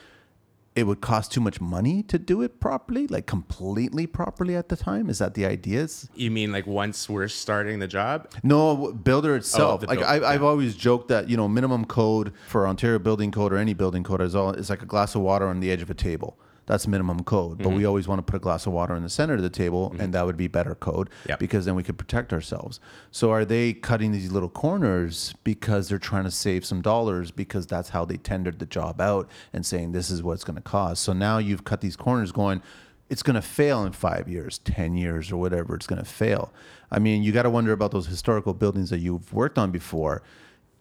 it would cost too much money to do it properly, like completely properly at the time. Is that the idea? Is- you mean like once we're starting the job? No, builder itself. Oh, the like I, I've always joked that you know minimum code for Ontario building code or any building code is all is like a glass of water on the edge of a table. That's minimum code. But Mm-hmm. we always want to put a glass of water in the center of the table, and that would be better code Yep. because then we could protect ourselves. So are they cutting these little corners because they're trying to save some dollars because that's how they tendered the job out and saying this is what it's going to cost. So now you've cut these corners going it's going to fail in 5 years, 10 years or whatever it's going to fail. I mean, you got to wonder about those historical buildings that you've worked on before.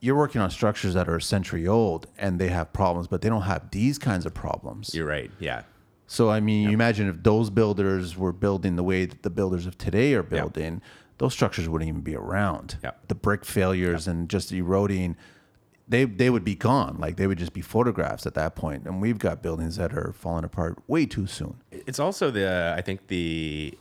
You're working on structures that are a century old and they have problems, but they don't have these kinds of problems. You're right. Yeah. So I mean, you imagine if those builders were building the way that the builders of today are building, those structures wouldn't even be around. Yep. The brick failures and just eroding, they they would be gone. Like they would just be photographs at that point. And we've got buildings that are falling apart way too soon. It's also the I think the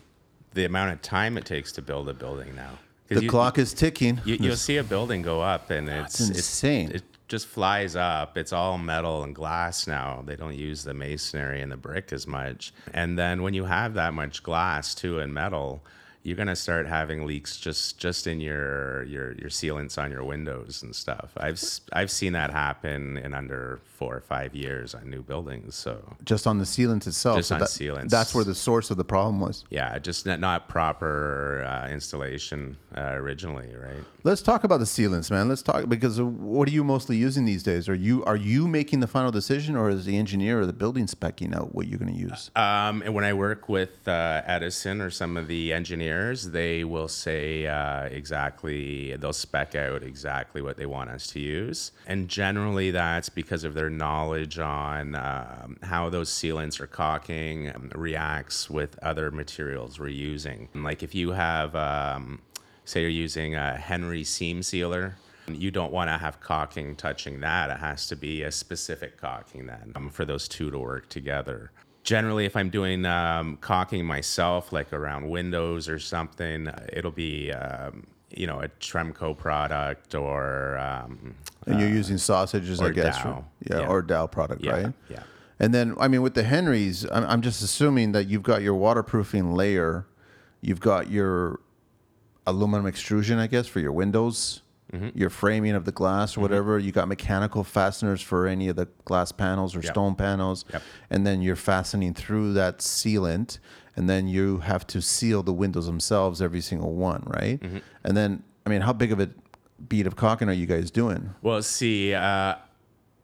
the amount of time it takes to build a building now. The you- clock is ticking. You, you'll see a building go up, and it's That's insane. it just flies up. It's all metal and glass now. They don't use the masonry and the brick as much. And then when you have that much glass too and metal, you're gonna start having leaks just just in your your your sealants on your windows and stuff. I've I've seen that happen in under four or five years on new buildings. So just on the sealants itself. Just on that- sealants. That's where the source of the problem was. yeah, just not, not proper uh, installation uh, originally, right? Let's talk about the sealants, man. Let's talk because what are you mostly using these days? Are you are you making the final decision, or is the engineer or the building specking out what you're going to use? Um, and when I work with uh, Edison or some of the engineers, they will say uh, exactly, they'll spec out exactly what they want us to use. And generally, that's because of their knowledge on um, how those sealants are caulking um, reacts with other materials we're using. Like if you have, um, say, you're using a Henry seam sealer. You don't want to have caulking touching that. It has to be a specific caulking then um, for those two to work together. Generally, if I'm doing um, caulking myself, like around windows or something, it'll be um, you know a Tremco product or um, And you're using sausages, I guess. Dow. Yeah, Yeah. or Dow product, yeah, right? yeah. And then, I mean, with the Henrys, I'm, I'm just assuming that you've got your waterproofing layer, you've got your aluminum extrusion, I guess, for your windows. Your framing of the glass or whatever. You got mechanical fasteners for any of the glass panels or Yep. stone panels, Yep. and then you're fastening through that sealant, and then you have to seal the windows themselves, every single one, right? Mm-hmm. And then, I mean, how big of a bead of caulking are you guys doing? Well, see, uh,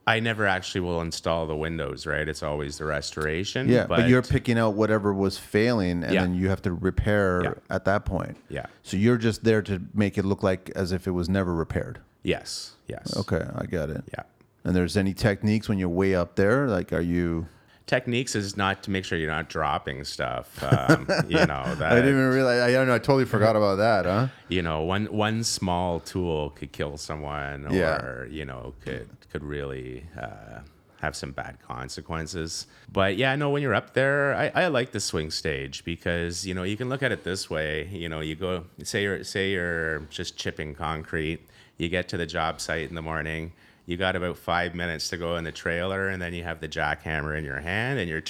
I never actually will install the windows, right? It's always the restoration. Yeah, but, you're picking out whatever was failing, and Yeah. then you have to repair Yeah. at that point. Yeah. So you're just there to make it look like as if it was never repaired. Yes. Yes. Okay, I get it. Yeah. And there's any techniques when you're way up there? Like, are you? Techniques is not to make sure you're not dropping stuff. Um, you know that. I didn't even realize. I don't know. I totally forgot about that. Huh? you know one one small tool could kill someone or Yeah. you know could could really uh, have some bad consequences but yeah no when you're up there I, I like the swing stage because you know you can look at it this way you know you go say you're say you're just chipping concrete you get to the job site in the morning you got about five minutes to go in the trailer and then you have the jackhammer in your hand and you're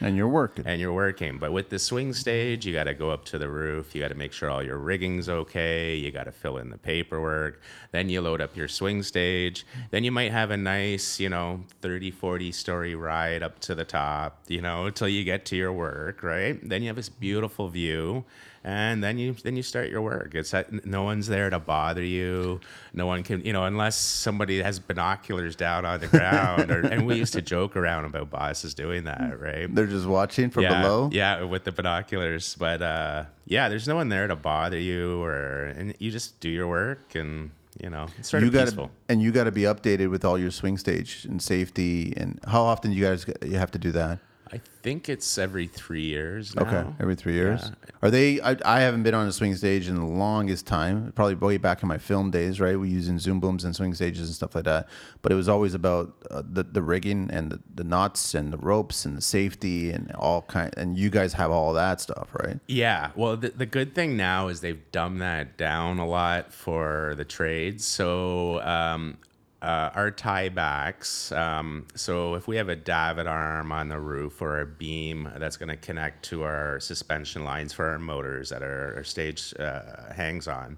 And you're working. and you're working. But with the swing stage, you got to go up to the roof. You got to make sure all your rigging's okay. You got to fill in the paperwork. Then you load up your swing stage. Then you might have a nice, you know, 30, 40 story ride up to the top, you know, until you get to your work, right? Then you have this beautiful view. And then you then you start your work. It's that no one's there to bother you. No one can, you know, unless somebody has binoculars down on the ground. Or, and we used to joke around about bosses doing that, right? They're just watching from yeah, below. Yeah, with the binoculars. But uh, yeah, there's no one there to bother you, or and you just do your work, and you know, it's sort you of got peaceful. and you got to be updated with all your swing stage and safety. And how often do you guys you have to do that? I think it's every three years now. Okay, every three years. Yeah. Are they? I, I haven't been on a swing stage in the longest time. Probably way back in my film days, right? We using zoom booms and swing stages and stuff like that. But it was always about uh, the the rigging and the, the knots and the ropes and the safety and all kind. And you guys have all that stuff, right? Yeah. Well, the, the good thing now is they've dumbed that down a lot for the trades. So um, uh, our tiebacks. Um, so if we have a davit arm on the roof or a beam that's going to connect to our suspension lines for our motors that our, our stage uh, hangs on.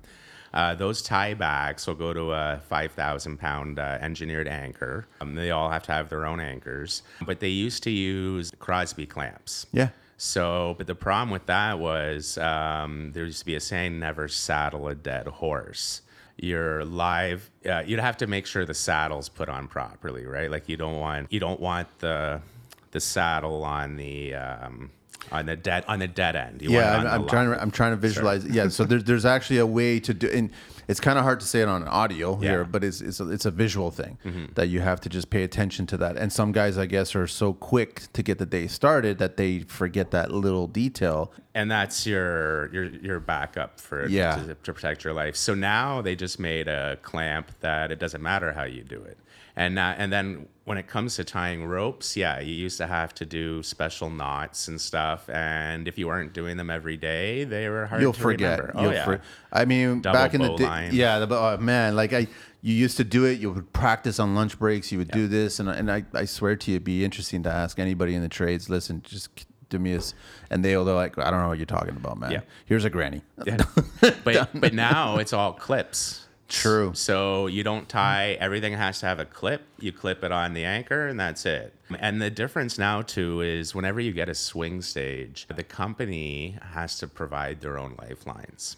Uh, those tiebacks will go to a 5,000 pound uh, engineered anchor. Um, they all have to have their own anchors, but they used to use Crosby clamps. Yeah. So, but the problem with that was um, there used to be a saying, never saddle a dead horse. You're live, uh, you'd have to make sure the saddle's put on properly, right? Like you don't want, you don't want the, the saddle on the, um, on the dead, on the dead end. You Yeah, I'm, I'm trying to I'm trying to visualize. Yeah, so there's there's actually a way to do, and it's kind of hard to say it on an audio here, but it's it's a, it's a visual thing mm-hmm. that you have to just pay attention to that. And some guys, I guess, are so quick to get the day started that they forget that little detail. and that's your your your backup for Yeah. to, to protect your life. So now they just made a clamp that it doesn't matter how you do it, and now, and then when it comes to tying ropes, yeah, you used to have to do special knots and stuff, and if you weren't doing them every day, they were hard You'll to forget. remember. You'll oh yeah, for- I mean, Double back in the day, yeah. The, oh, man, like I, you used to do it. You would practice on lunch breaks. You would do this, and and I, I swear to you, it'd be interesting to ask anybody in the trades. Listen, just do me a, s- and they'll they're like, I don't know what you're talking about, man. Yeah. Here's a granny. Yeah. but but now it's all clips. True. So you don't tie everything has to have a clip. You clip it on the anchor and that's it. And the difference now too is whenever you get a swing stage, the company has to provide their own lifelines.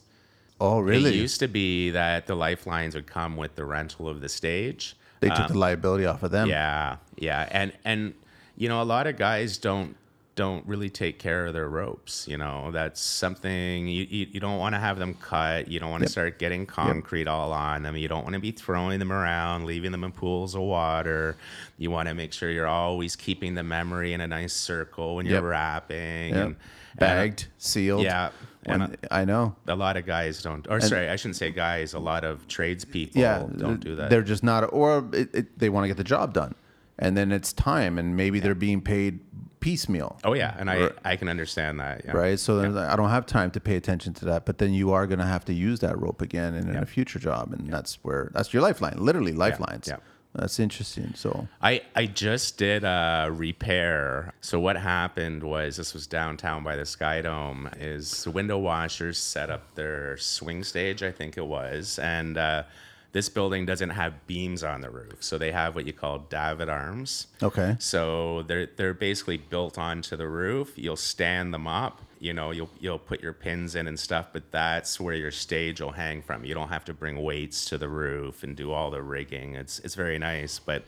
Oh, really? It used to be that the lifelines would come with the rental of the stage. they took the liability off of them. Um, Yeah, yeah, and and you know a lot of guys don't don't really take care of their ropes. You know that's something you you, you don't want to have them cut. You don't want to start getting concrete all on them. You don't want to be throwing them around, leaving them in pools of water. You want to make sure you're always keeping the memory in a nice circle when you're Yep. wrapping. Yep. And, and Bagged, sealed. yeah, When, and I know. a lot of guys don't. Or sorry, I shouldn't say guys. A lot of tradespeople Yeah, don't do that. They're just not, or it, it, they want to get the job done, and then it's time, and maybe they're being paid piecemeal. Oh yeah, and I I can understand that. Yeah. right? So then I don't have time to pay attention to that. But then you are going to have to use that rope again in, in a future job, and that's where that's your lifeline, literally lifelines. yeah. That's interesting. So I, I just did a repair. So what happened was this was downtown by the Sky Dome. Is the window washers set up their swing stage? I think it was, and uh, this building doesn't have beams on the roof, so they have what you call davit arms. okay, So they're they're basically built onto the roof. You'll stand them up. You know, you'll you'll put your pins in and stuff, but that's where your stage will hang from. You don't have to bring weights to the roof and do all the rigging. It's it's very nice, but.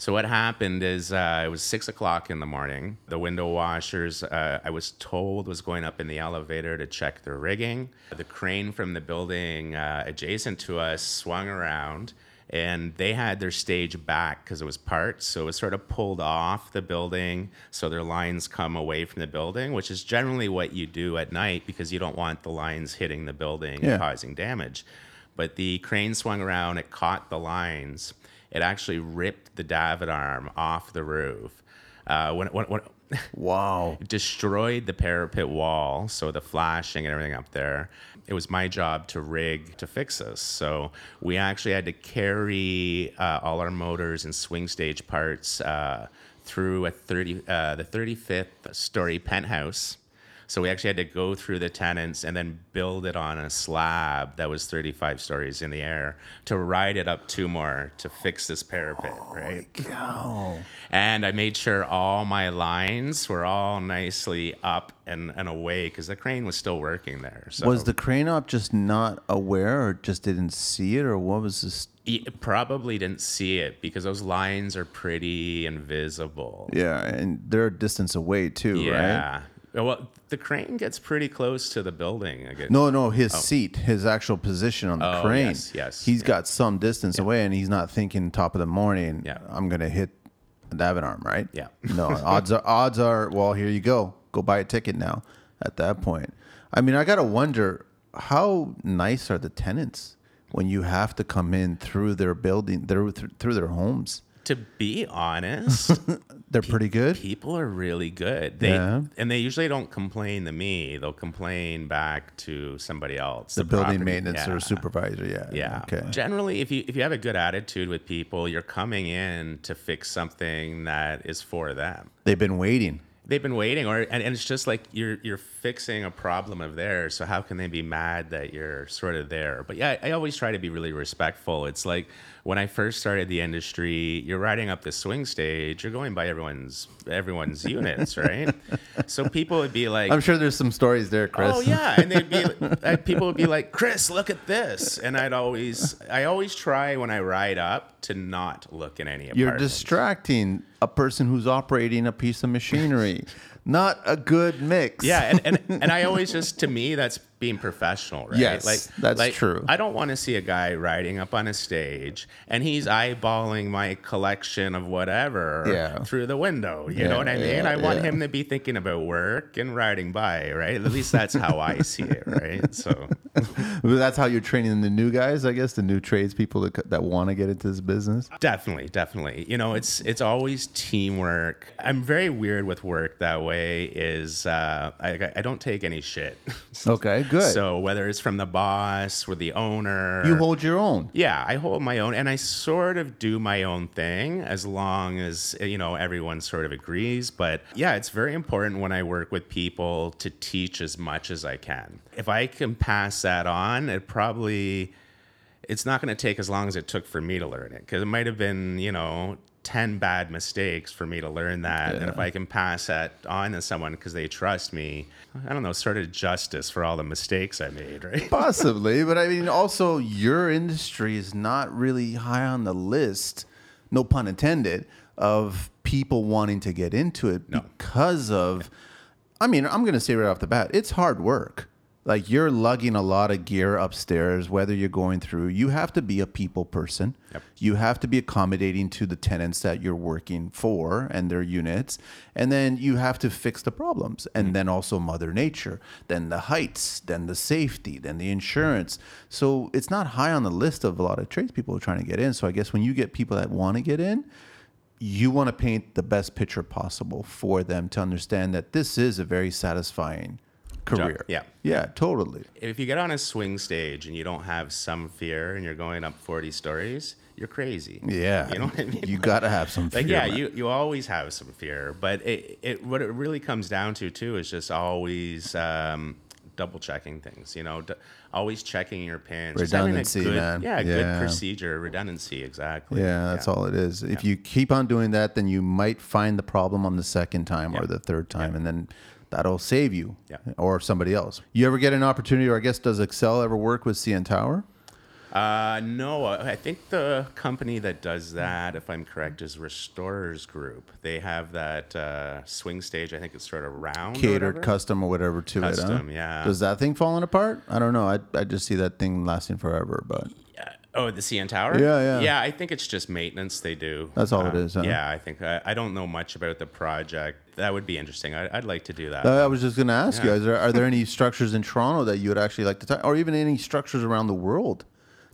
So what happened is uh, it was six o'clock in the morning. The window washers, uh, I was told, was going up in the elevator to check their rigging. The crane from the building uh, adjacent to us swung around, and they had their stage back because it was parts, so it was sort of pulled off the building, so their lines come away from the building, which is generally what you do at night because you don't want the lines hitting the building Yeah. and causing damage. But the crane swung around, it caught the lines. It actually ripped the davit arm off the roof. Uh, when, when, when wow. destroyed the parapet wall, so the flashing and everything up there. It was my job to rig to fix this. So we actually had to carry uh, all our motors and swing stage parts uh, through a 30, uh, the 35th story penthouse. So we actually had to go through the tenants and then build it on a slab that was 35 stories in the air to ride it up two more to fix this parapet, oh right? Cow. And I made sure all my lines were all nicely up and, and away because the crane was still working there. So Was the crane op just not aware, or just didn't see it, or what was this? he probably didn't see it because those lines are pretty invisible. Yeah, and they're a distance away too, right? Yeah. Well, the crane gets pretty close to the building. I guess. No, no, his oh. seat, his actual position on the Oh, crane. yes, yes, He's yeah. got some distance away, and he's not thinking top of the morning. Yeah. I'm gonna hit davit arm, right? Yeah. No, odds are odds are. Well, here you go. Go buy a ticket now. At that point, I mean, I gotta wonder how nice are the tenants when you have to come in through their building, through through their homes. To be honest, They're pretty good. people are really good. They Yeah. and they usually don't complain to me. They'll complain back to somebody else. The building property- maintenance or supervisor, yeah. Yeah. Okay. Generally, if you if you have a good attitude with people, you're coming in to fix something that is for them. They've been waiting. They've been waiting, or and, and it's just like you're you're fixing a problem of theirs. So how can they be mad that you're sort of there? But yeah, I, I always try to be really respectful. It's like when I first started the industry, you're riding up the swing stage, you're going by everyone's everyone's units, right? So people would be like, I'm sure there's some stories there, Chris. Oh yeah, and they'd be uh, people would be like, "Chris, look at this," and I'd always I always try when I ride up to not look in any You're distracting a person who's operating a piece of machinery. Not a good mix. Yeah, and, and and I always just to me that's being professional, right? Yes, that's like, true. I don't want to see a guy riding up on a stage and he's eyeballing my collection of whatever Yeah. through the window. You Yeah, know what I mean? yeah, I want him to be thinking about work and riding by, right? At least that's how I see it, right? So That's how you're training the new guys, I guess, the new tradespeople that, that want to get into this business. Definitely, definitely. You know, it's it's always teamwork. I'm very weird with work that way. Is uh, I I don't take any shit. Okay, good. So whether it's from the boss or the owner, you hold your own. yeah, I hold my own, and I sort of do my own thing as long as you know everyone sort of agrees. But yeah, it's very important when I work with people to teach as much as I can. If I can pass that on, it probably it's not going to take as long as it took for me to learn it because it might have been you know 10 bad mistakes for me to learn that and if i can pass that on to someone because they trust me i don't know sort of justice for all the mistakes i made right Possibly, but I mean, also your industry is not really high on the list, no pun intended, of people wanting to get into it because of. I mean, I'm going to say right off the bat, it's hard work. Like you're lugging a lot of gear upstairs, whether you're going through, you have to be a people person. Yep. You have to be accommodating to the tenants that you're working for and their units. And then you have to fix the problems. And mm-hmm. then also Mother Nature, then the heights, then the safety, then the insurance. So it's not high on the list of a lot of tradespeople trying to get in. So I guess when you get people that want to get in, you want to paint the best picture possible for them to understand that this is a very satisfying career. Yeah. Yeah, totally. If you get on a swing stage and you don't have some fear and you're going up 40 stories, you're crazy. Yeah. You know what I mean? You got to have some fear. Like yeah, man. you, you always have some fear, but it, it what it really comes down to too is just always um, double checking things. You know, d- always checking your a Redundancy, good- man. Yeah, Yeah. good procedure, redundancy, exactly. Yeah, that's all it is. If you keep on doing that, then you might find the problem on the second time or the third time, and then that'll save you Yeah. or somebody else. You ever get an opportunity, or I guess, does Excel ever work with CN Tower? Uh, no, I think the company that does that, if I'm correct, is Restorers Group. They have that uh, swing stage. I think it's sort of round. Catered, whatever. custom, or whatever to Custom, it. Huh? yeah. Does that thing falling apart? I don't know. I, I just see that thing lasting forever, but Yeah. Oh, the CN Tower. Yeah, yeah. Yeah, I think it's just maintenance they do. That's all it Um, is, huh? Yeah, I think I, I don't know much about the project. That would be interesting. I, I'd like to do that. Uh, I was just going to ask you: Yeah. is there, Are there any structures in Toronto that you would actually like to, ta- or even any structures around the world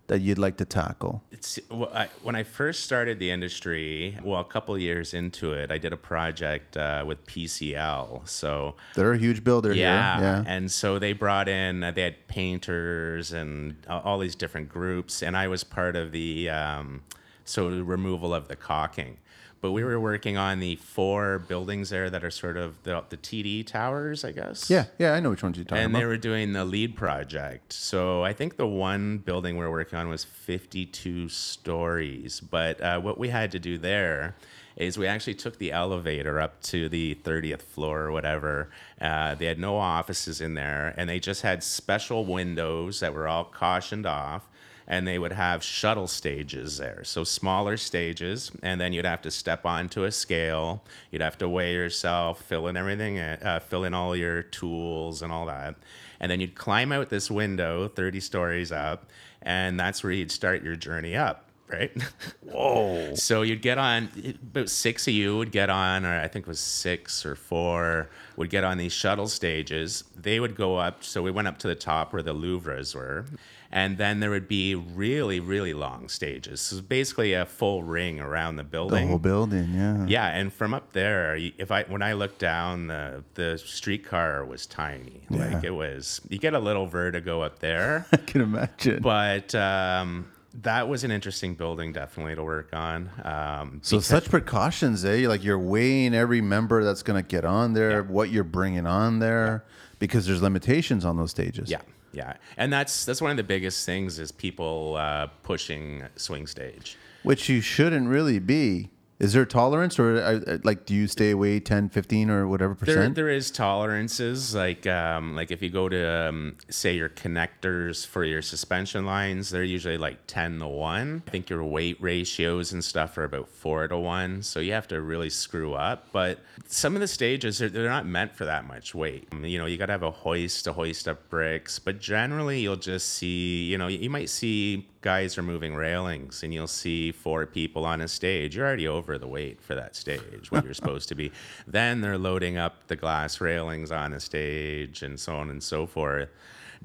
that you'd like to tackle? It's well, I, when I first started the industry. Well, a couple years into it, I did a project uh, with PCL. So They're a huge builder yeah, here. Yeah. and so they brought in. Uh, they had painters and all these different groups, and I was part of the um, so the removal of the caulking. But we were working on the four buildings there that are sort of the, the TD towers, I guess. Yeah, yeah, I know which ones you're talking And about. And they were doing the lead project. So I think the one building we were working on was 52 stories. But uh, what we had to do there is we actually took the elevator up to the 30th floor or whatever. Uh, they had no offices in there, and they just had special windows that were all cautioned off. And they would have shuttle stages there. So smaller stages, and then you'd have to step onto a scale. You'd have to weigh yourself, fill in everything, uh, fill in all your tools and all that. And then you'd climb out this window 30 stories up, and that's where you'd start your journey up, right? Whoa. So you'd get on, about six of you would get on, or I think it was six or four, would get on these shuttle stages. They would go up. So we went up to the top where the Louvres were. And then there would be really, really long stages. So basically a full ring around the building. The whole building, yeah. Yeah, and from up there, if I when I looked down, the the streetcar was tiny. Yeah. Like it was, you get a little vertigo up there, I can imagine. but um, that was an interesting building, definitely to work on. Um, so such precautions, eh? Like you're weighing every member that's going to get on there, what you're bringing on there, because there's limitations on those stages. yeah, yeah, and that's that's one of the biggest things is people uh, pushing swing stage. Which you shouldn't really be. Is there tolerance or uh, like do you stay away 10, 15 or whatever There, percent? there is tolerances like um, like if you go to um, say your connectors for your suspension lines, they're usually like ten to one. I think your weight ratios and stuff are about four to one, so you have to really screw up. But some of the stages are, they're not meant for that much weight. You know, you got to have a hoist to hoist up bricks, but generally you'll just see, you know, you might see guys are moving railings and you'll see four people on a stage. You're already over the weight for that stage, what you're supposed to be. Then they're loading up the glass railings on a stage and so on and so forth.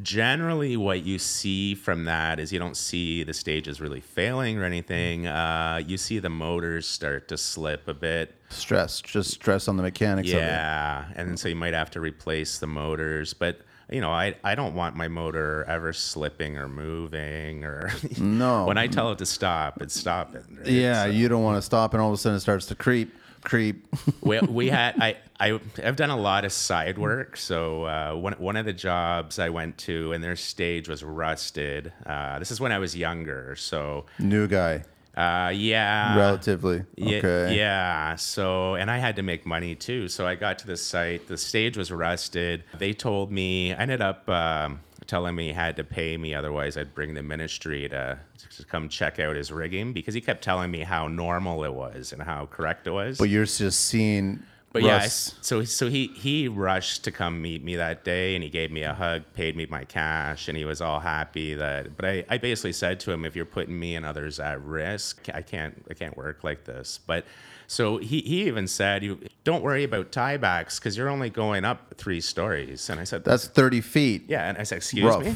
Generally, what you see from that is you don't see the stages really failing or anything. Uh, you see the motors start to slip a bit. stress, just stress on the mechanics of it. Yeah, and so you might have to replace the motors, but you know, I, I don't want my motor ever slipping or moving or No. when I tell it to stop, it's stopping. Right? Yeah, So you don't want to stop and all of a sudden it starts to creep, creep. we, we had I, I I've done a lot of side work. So uh, one one of the jobs I went to and their stage was rusted. Uh, this is when I was younger. So New guy, uh, yeah, relatively. Yeah, Okay. Yeah. So, and I had to make money too. So I got to the site. The stage was rusted. They told me, I ended up um, telling me he had to pay me. Otherwise, I'd bring the ministry to, to come check out his rigging because he kept telling me how normal it was and how correct it was. But you're just seeing. But yeah, I rust. s- so so he he rushed to come meet me that day, and he gave me a hug, paid me my cash, and he was all happy that. But I, I basically said to him, if you're putting me and others at risk, I can't I can't work like this. But so he he even said, you don't worry about tiebacks because you're only going up three stories. And I said, That's 30 feet. yeah, and I said, "Excuse Rough. me,"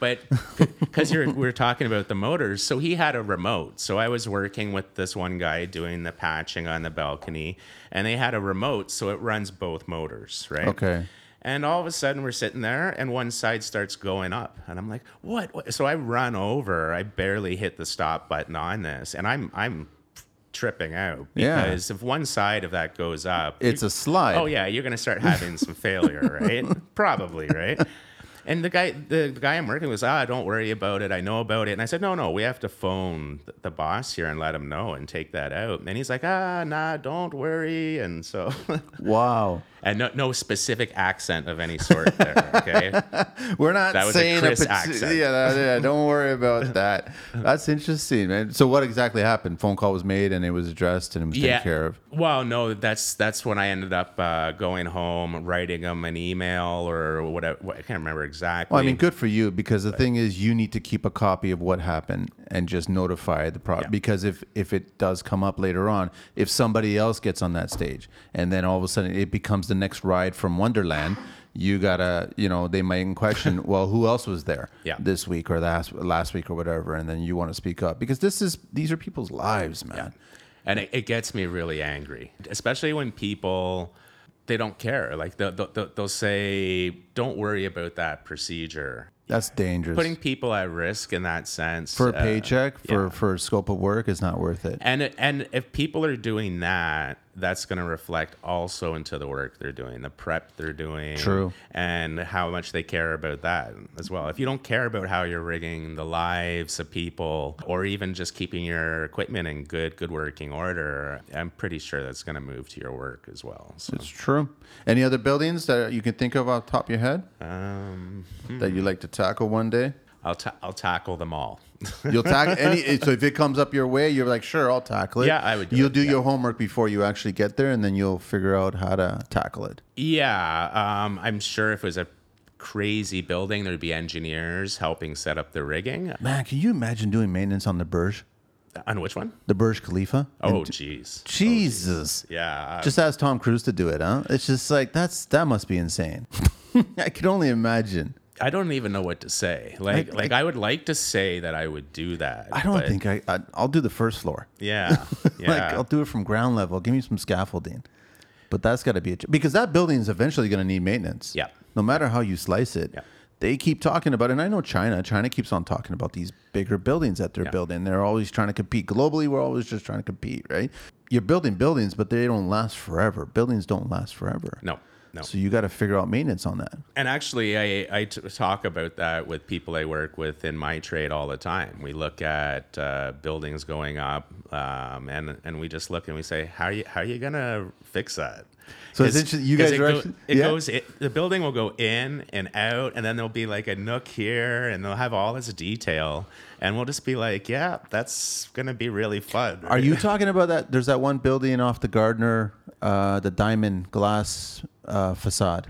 but because you're we are talking about the motors, so he had a remote. So I was working with this one guy doing the patching on the balcony, and they had a remote, so it runs both motors, right? Okay. And all of a sudden, we're sitting there, and one side starts going up, and I'm like, "What?" what? So I run over. I barely hit the stop button on this, and I'm I'm tripping out Yeah. because if one side of that goes up, It's a slide. Oh yeah, you're gonna start having some failure, right? Probably, right? And the guy, the, the guy I'm working with, was, ah, don't worry about it. I know about it. And I said, no, no, we have to phone the boss here and let him know and take that out. And he's like, ah, nah, don't worry. And so, Wow. And no, no specific accent of any sort there. Okay. We're not That was a saying Chris parti- accent. Yeah, that- yeah, don't worry about that. That's interesting, man. So what exactly happened? Phone call was made and it was addressed and it was taken care of. Well, no, that's that's when I ended up uh, going home, writing him an email or whatever. I can't remember exactly. Well, I mean, good for you because the thing is, you need to keep a copy of what happened and just notify the pro. Yeah. Because if if it does come up later on, if somebody else gets on that stage and then all of a sudden it becomes the next ride from Wonderland, you gotta, you know, they might question, well, who else was there Yeah. this week or last last week or whatever, and then you want to speak up because this is these are people's lives, man. and it, it gets me really angry especially when people they don't care like they'll, they'll, they'll say don't worry about that procedure That's dangerous. putting people at risk in that sense for a uh, paycheck, for yeah. for scope of work, is not worth it. and and if people are doing that that's going to reflect also into the work they're doing the prep they're doing True. and how much they care about that as well if you don't care about how you're rigging the lives of people or even just keeping your equipment in good good working order i'm pretty sure that's going to move to your work as well so It's true. Any other buildings that you can think of off top of your head um, that you'd like to tackle one day? I'll, ta- I'll tackle them all You'll tackle any. So if it comes up your way, you're like, sure, I'll tackle it. Yeah, I would do you'll it, do yeah. your homework before you actually get there, and then you'll figure out how to tackle it. yeah um, i'm sure if it was a crazy building there'd be engineers helping set up the rigging Man, can you imagine doing maintenance on the Burj, on which one? the Burj Khalifa? Oh, jeez. Jesus. Yeah. Just ask Tom Cruise to do it, huh? It's just like that's that must be insane. I can only imagine. I don't even know what to say. Like, Like- like I would like to say that I would do that. I don't but think I, I. I'll do the first floor. Yeah. Yeah. Like I'll do it from ground level. Give me some scaffolding. But that's got to be a, because that building is eventually going to need maintenance. Yeah. No matter how you slice it. Yeah. They keep talking about it. And I know China. China keeps on talking about these bigger buildings that they're Yeah. building. They're always trying to compete. Globally, we're always just trying to compete, right? You're building buildings, but they don't last forever. Buildings don't last forever. no. No. So you got to figure out maintenance on that. And actually, I, I t- talk about that with people I work with in my trade all the time. We look at uh, buildings going up, um, and and we just look and we say, how are you how are you gonna fix that? So it's interesting- You guys it, go- it yeah? goes it, the building will go in and out, and then there'll be like a nook here, and they'll have all this detail, and we'll just be like, yeah, that's gonna be really fun. Are you talking about that? There's that one building off the Gardiner, uh, the diamond glass uh, facade.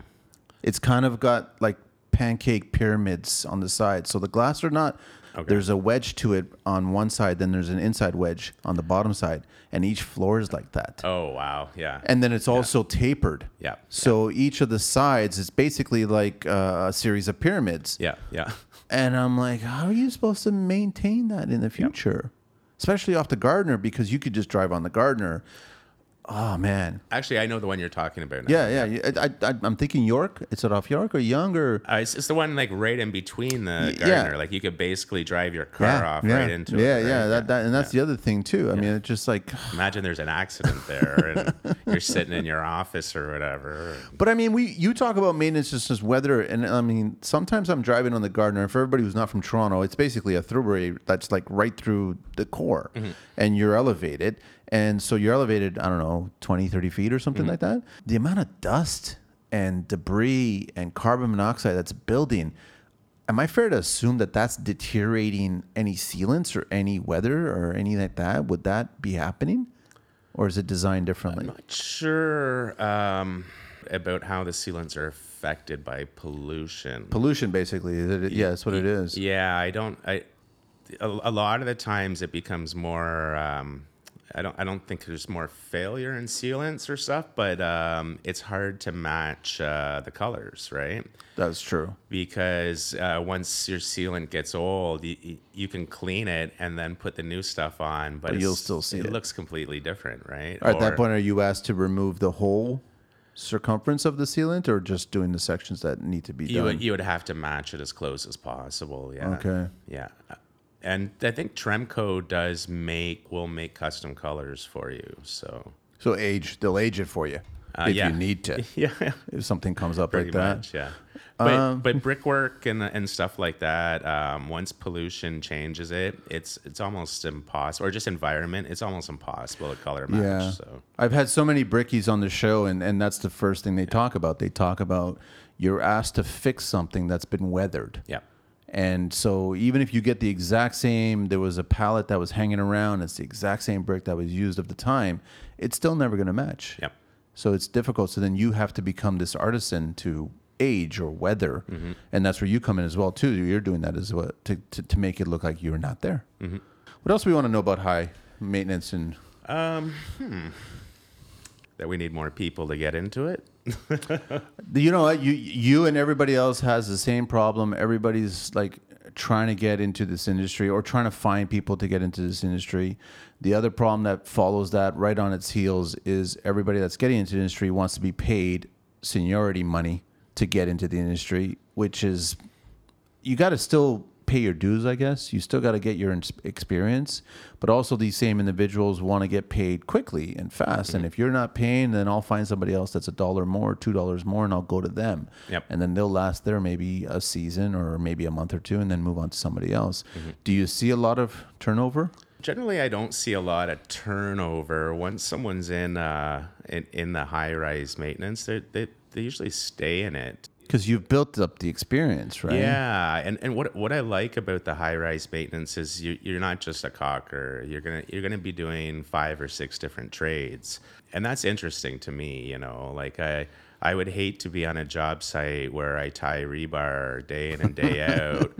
It's kind of got like pancake pyramids on the side. So the glass are not. Okay. There's a wedge to it on one side, then there's an inside wedge on the bottom side, and each floor is like that. Oh wow, yeah. And then it's also tapered. Yeah, So each of the sides is basically like uh, a series of pyramids. yeah, yeah. And I'm like, how are you supposed to maintain that in the future? Especially off the Gardiner, because you could just drive on the Gardiner. Oh man, Actually, I know the one you're talking about. Now. yeah, yeah. I, I, I'm thinking York. Is it off York or Yonge or? Uh, it's, it's the one like right in between the Y- yeah. Like you could basically drive your car off yeah, right into yeah, it. yeah. right? That, that, and that's the other thing too. I mean, it's just like, Imagine there's an accident there and you're sitting in your office or whatever. but I mean, we you talk about maintenance just as weather, and I mean, sometimes I'm driving on the Gardiner. And for everybody who's not from Toronto, it's basically a throughway that's like right through the core, Mm-hmm. and you're elevated, and so you're elevated. I don't know, 20, 30 feet or Mm-hmm. something like that. The amount of dust and debris and carbon monoxide that's building. Am I fair to assume that that's deteriorating any sealants or any weather or anything like that? Would that be happening, or is it designed differently? I'm not sure um, about how the sealants are affected by pollution. pollution basically yeah that's what it is Yeah, I don't. I a, a lot of the times it becomes more. Um, I don't. I don't think there's more failure in sealants or stuff, but um, it's hard to match uh, the colors, right? that's true Because uh, once your sealant gets old, you, you can clean it and then put the new stuff on, but, But you'll still see it. it. looks completely different, right? at that point are you asked to remove the whole circumference of the sealant, or just doing the sections that need to be You done? would, you would have to match it as close as possible. Yeah. Okay. Yeah. And I think Tremco does make will make custom colors for you. So so age, they'll age it for you Uh, if yeah. you need to. yeah, If something comes up pretty like that. much. Yeah. But, Um, but brickwork and and stuff like that. Um, once pollution changes it, it's it's almost impossible. Or just environment, it's almost impossible to color match. Yeah. So I've had so many brickies on the show, and, and that's the first thing they talk about. They talk about you're asked to fix something that's been weathered. yeah. And so even if you get the exact same, there was a pallet that was hanging around, it's the exact same brick that was used at the time, it's still never going to match. Yep. So it's difficult. So then you have to become this artisan to age or weather. Mm-hmm. And that's where you come in as well, too. You're doing that as well to, to, to make it look like you're not there. Mm-hmm. What else do we want to know about high maintenance and um, hmm. That we need more people to get into it. You know what? You you and everybody else has the same problem. Everybody's like trying to get into this industry or trying to find people to get into this industry. The other problem that follows that right on its heels is everybody that's getting into the industry wants to be paid seniority money to get into the industry, which is you got to still pay your dues, I guess. You still got to get your ins- experience, but also these same individuals want to get paid quickly and fast. And if you're not paying, then I'll find somebody else that's a dollar more, two dollars more, and I'll go to them. Yep. And then they'll last there maybe a season or maybe a month or two, and then move on to somebody else. Do you see a lot of turnover? Generally, I don't see a lot of turnover. Once someone's in uh, in, in the high rise maintenance, they they they usually stay in it. Because you've built up the experience, right? Yeah, and, and what what I like about the high rise maintenance is you you're not just a caulker. You're gonna you're gonna be doing five or six different trades, and that's interesting to me. You know, like I I would hate to be on a job site where I tie rebar day in and day out,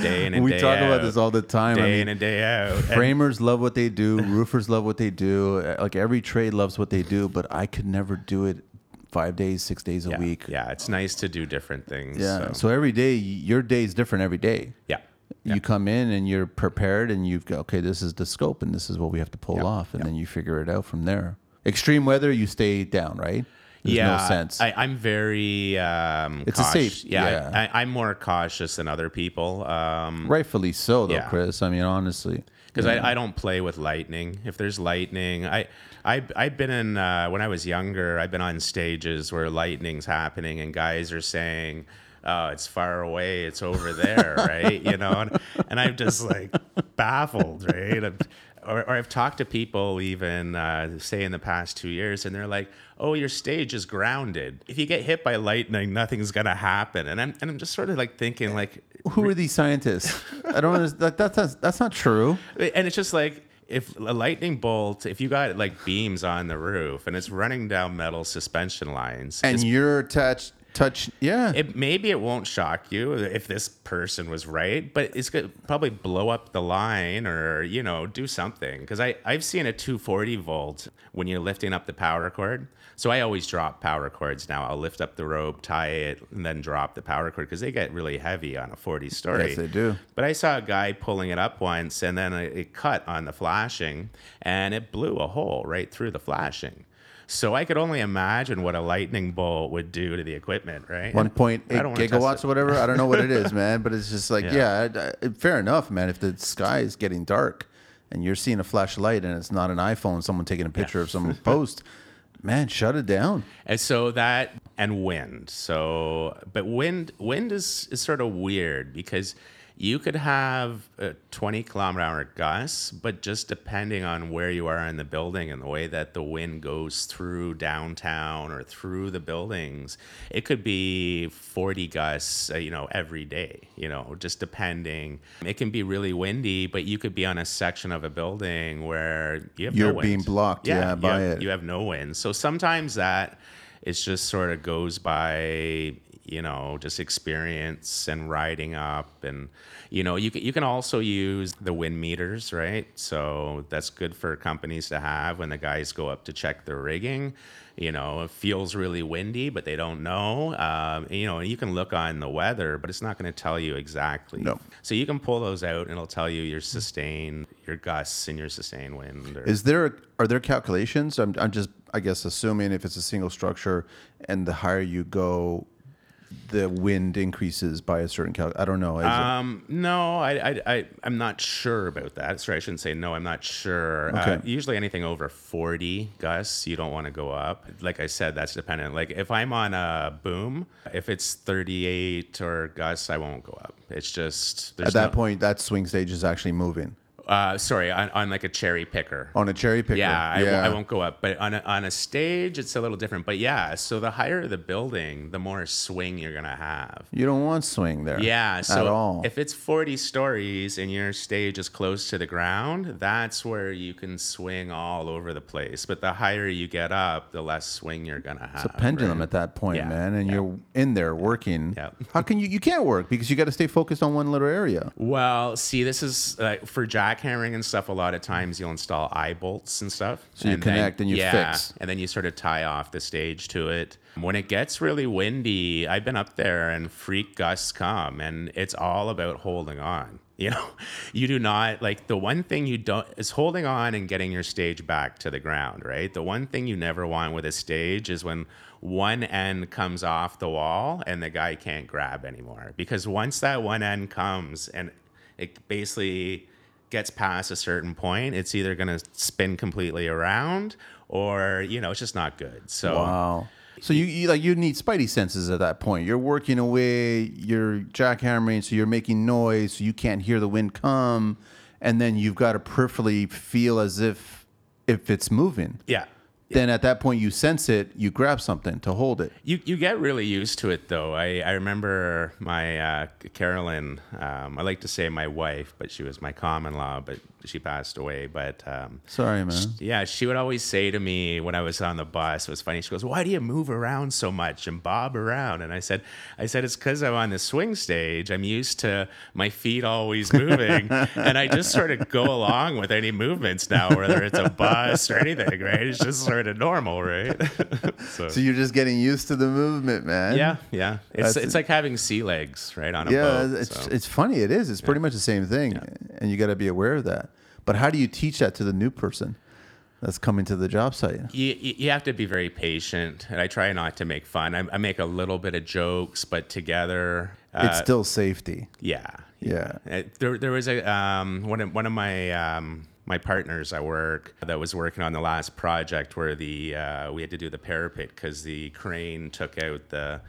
day in and We day out. We talk about this all the time. I day mean, in and day out. And- framers love what they do roofers love what they do like every trade loves what they do but i could never do it five days six days a yeah, week yeah, it's nice to do different things. yeah so, so every day your day is different every day yeah. you come in and you're prepared and you've got okay this is the scope and this is what we have to pull Yeah, off and then you figure it out from there extreme weather you stay down right There's yeah, no sense I, I'm very. Um, It's a safe- Yeah, yeah. I, I'm more cautious than other people. Um, rightfully so though Yeah. chris i mean honestly because I, I don't play with lightning. If there's lightning, I I I've been in uh, when I was younger. I've been on stages where lightning's happening and guys are saying, "Oh, it's far away. It's over there," right? You know, and, and I'm just like baffled, right? I'm- or, or I've talked to people even uh, say in the past two years, and they're like, "Oh, your stage is grounded. If you get hit by lightning, nothing's gonna happen." And I'm and I'm just sort of like thinking like, who are these scientists i don't understand that, that's, that's that's not true and it's just like if a lightning bolt, if you got like beams on the roof and it's running down metal suspension lines, and you're attached touch yeah it maybe it won't shock you if this person was right, but it's gonna probably blow up the line or you know do something. Because I I've seen a 240 volt when you're lifting up the power cord. So I always drop power cords now. I'll lift up the rope, tie it, and then drop the power cord because they get really heavy on a 40 story. Yes, they do. But I saw a guy pulling it up once, and then it cut on the flashing, and it blew a hole right through the flashing. So I could only imagine what a lightning bolt would do to the equipment, right? One point don't gigawatts or whatever. I don't know what it is, man. But it's just like, yeah, Yeah. I- I- fair enough, man. If the sky is getting dark and you're seeing a flashlight and it's not an iPhone, someone taking a picture of some post, man, shut it down. And so that and wind. So, but wind wind is is sort of weird because you could have a 20 kilometer hour gusts, but just depending on where you are in the building and the way that the wind goes through downtown or through the buildings, it could be 40 gusts, uh, you know, every day, you know, just depending. It can be really windy, but you could be on a section of a building where you have You're no being blocked, yeah, you by have- it. You have no wind. So sometimes that it just sort of goes by you know, just experience and riding up. And, you know, you can, you can also use the wind meters, right? So that's good for companies to have when the guys go up to check their rigging. You know, it feels really windy, but they don't know. Um, you know, you can look on the weather, but it's not going to tell you exactly. No. So you can pull those out and it'll tell you your sustained, your gusts and your sustained wind. Or, Is there are there calculations? I'm, I'm just I guess assuming if it's a single structure and the higher you go, the wind increases by a certain cal. I don't know. Is it- Um, no, I, I, I, I'm not sure about that. Sorry, I shouldn't say no. I'm not sure. Uh, Okay. usually, anything over 40 gusts, you don't want to go up. Like I said, that's dependent. Like if I'm on a boom, if it's 38 or gusts, I won't go up. It's just At that no- point, that swing stage is actually moving Uh, sorry, on, on like a cherry picker. on a cherry picker. Yeah, I, won't- won't go up. But on a, on a stage, it's a little different. But yeah, so the higher the building, the more swing you're gonna have. You don't want swing there. Yeah, so at all. if it's 40 stories and your stage is close to the ground, that's where you can swing all over the place. But the higher you get up, the less swing you're gonna have. it's a pendulum right? at that point, Yeah, man, and yeah. you're in there working. Yeah. How can you? You can't work because you got to stay focused on one little area. Well, see, this is uh, for jackhammering and stuff. A lot of times you'll install eye bolts and stuff. So you connect and you yeah, fix. and then you sort of tie off the stage to it. When it gets really windy, I've been up there and freak gusts come, and it's all about holding on. You know, you do not like the one thing you don't is holding on and getting your stage back to the ground, right? The one thing you never want with a stage is when one end comes off the wall and the guy can't grab anymore. Because once that one end comes and it basically gets past a certain point, it's either going to spin completely around or, you know, it's just not good. So, Wow. So you, you like you need spidey senses at that point. You're working away, you're jackhammering, so you're making noise, so you can't hear the wind come, and then you've got to peripherally feel as if if it's moving. yeah. Then at that point you sense it, you grab something to hold it. You, you get really used to it though. I, I remember my uh, Carolyn. Um, I like to say my wife, but she was my common law. But she passed away. But um, Sorry, man. yeah, she would always say to me when I was on the bus, it was funny. She goes, "Why do you move around so much and bob around?" And I said, "I said it's because I'm on the swing stage. I'm used to my feet always moving, and I just sort of go along with any movements now, whether it's a bus or anything. Right? It's just sort of normal, right? so, So you're just getting used to the movement, man. yeah, yeah. It's That's- it's like having sea legs, right, on a Yeah, boat. it's so. it's funny. It is. It's pretty much the same thing, and you got to be aware of that. But how do you teach that to the new person that's coming to the job site? you, you have to be very patient, and I try not to make fun. I, I make a little bit of jokes, but together, uh, it's still safety. yeah, Yeah. Uh, There, there was a um, one of one of my um, my partners at work that was working on the last project where the uh, we had to do the parapet because the crane took out the.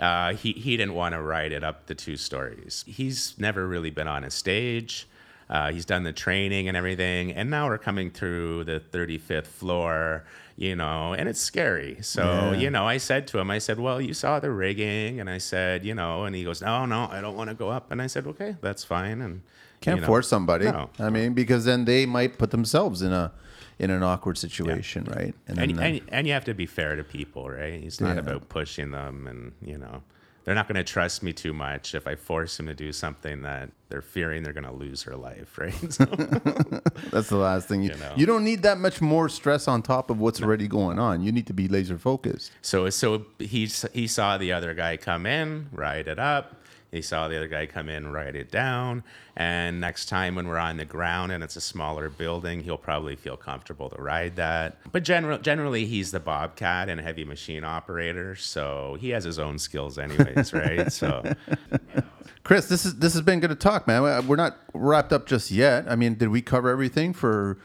Uh, he he didn't want to ride it up the two stories. He's never really been on a stage. Uh, he's done the training and everything, and now we're coming through the 35th floor, you know, and it's scary. So, Yeah. you know, I said to him, I said, Well, you saw the rigging, and I said, you know, and he goes, No, no, I don't want to go up. And I said, Okay, that's fine. And Can't you know, force somebody. No. I mean, because then they might put themselves in a in an awkward situation, right? And, then, uh, and, and you have to be fair to people, right? It's not Yeah. about pushing them, and, you know, they're not going to trust me too much if I force them to do something that they're fearing they're going to lose their life, right? So, that's the last thing you You know. you don't need that much more stress on top of what's already going on. You need to be laser focused. So so he he saw the other guy come in, ride it up. He saw the other guy come in, write it down. And next time when we're on the ground and it's a smaller building, he'll probably feel comfortable to ride that. But general, generally, he's the Bobcat and heavy machine operator, so he has his own skills, anyways, right? So Chris, this is this has been good to talk, man. We're not wrapped up just yet. I mean, did we cover everything for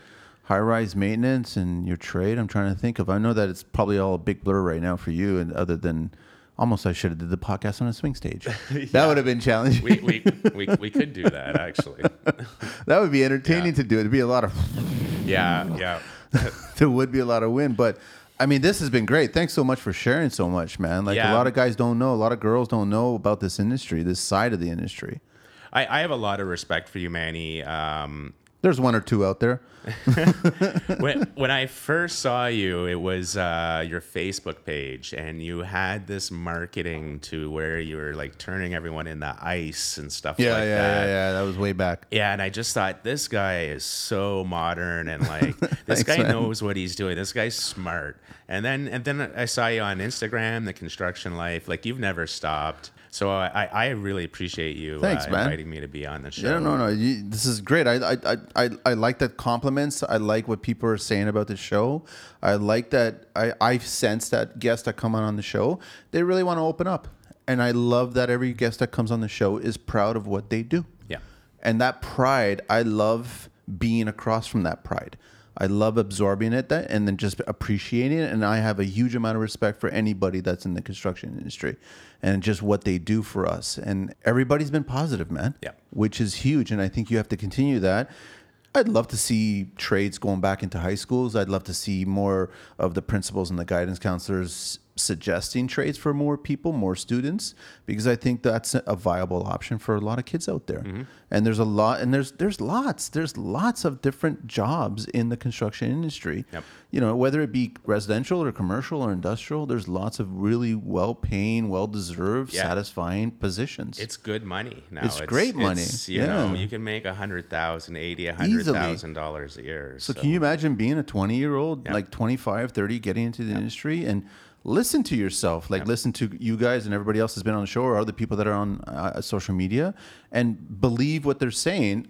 high rise maintenance and your trade? I'm trying to think of. I know that it's probably all a big blur right now for you, and other than almost, I should have did the podcast on a swing stage. That would have been challenging. we, we, we, we could do that, actually. that would be entertaining Yeah. to do. It'd be a lot of. Yeah, yeah. there would be a lot of wind, but. I mean, this has been great. Thanks so much for sharing so much, man. Like a lot of guys don't know, a lot of girls don't know about this industry, this side of the industry. I, I have a lot of respect for you, Manny. Um, There's one or two out there. when, when I first saw you, it was uh, your Facebook page, and you had this marketing to where you were like turning everyone into ice and stuff Yeah, like yeah, that. yeah, yeah. That was way back. Yeah, and I just thought this guy is so modern and like this Thanks, guy man. knows what he's doing. This guy's smart. And then and then I saw you on Instagram, the construction life. Like you've never stopped. So I, I really appreciate you Thanks, uh, inviting me to be on the show. Yeah, no, no. You, this is great. I, I, I, I, I like that compliments. I like what people are saying about the show. I like that. I, I sense that guests that come on on the show, they really want to open up, and I love that every guest that comes on the show is proud of what they do. Yeah. And that pride, I love being across from that pride. I love absorbing it that, and then just appreciating it. And I have a huge amount of respect for anybody that's in the construction industry and just what they do for us. And everybody's been positive, man. Yeah. Which is huge. And I think you have to continue that. I'd love to see trades going back into high schools. I'd love to see more of the principals and the guidance counselors suggesting trades for more people, more students, because I think that's a viable option for a lot of kids out there. Mm-hmm. And there's a lot, and there's there's lots, there's lots of different jobs in the construction industry. Yep. You know, whether it be residential or commercial or industrial, there's lots of really well-paying, well-deserved, Yeah. satisfying positions. It's good money now. It's great money. it's, you know, you can make a hundred thousand, eighty, a hundred thousand dollars a year. So can you imagine being a 20 year old, Yeah. like 25, 30, getting into the industry and listen to yourself, like listen to you guys and everybody else has been on the show or other people that are on uh, social media and believe what they're saying,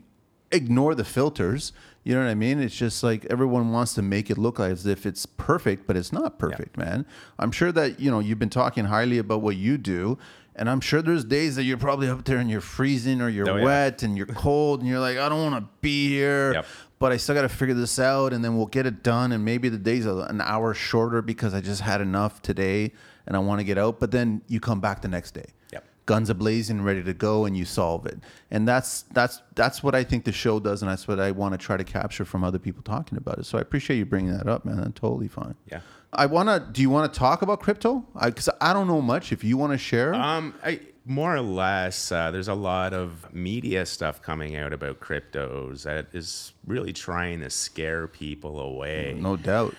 ignore the filters. You know what I mean? It's just like everyone wants to make it look like as if it's perfect, but it's not perfect, man. I'm sure that, you know, you've been talking highly about what you do. And I'm sure there's days that you're probably up there and you're freezing or you're Oh, yeah. wet and you're cold and you're like, I don't want to be here Yep. But I still got to figure this out, and then we'll get it done. And maybe the day's an hour shorter because I just had enough today, and I want to get out. But then you come back the next day, Yep. guns a blazing, ready to go, and you solve it. And that's that's that's what I think the show does, and that's what I want to try to capture from other people talking about it. So I appreciate you bringing that up, man. That's totally fine. Yeah. I want to. Do you want to talk about crypto? Because I, don't know much. If you want to share, Um, I, more or less, uh, there's a lot of media stuff coming out about cryptos that is really trying to scare people away. no doubt.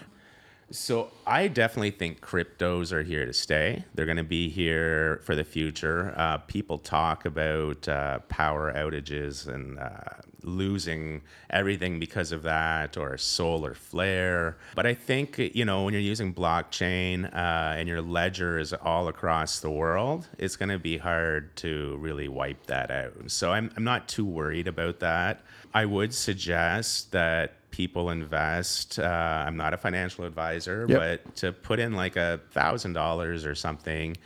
So I definitely think cryptos are here to stay. They're going to be here for the future. Uh, people talk about uh, power outages and uh, losing everything because of that, or solar flare. But I think you know when you're using blockchain uh, and your ledger is all across the world, it's going to be hard to really wipe that out. So I'm I'm not too worried about that. I would suggest that people invest. Uh, I'm not a financial advisor, Yep. but to put in like a thousand dollars or something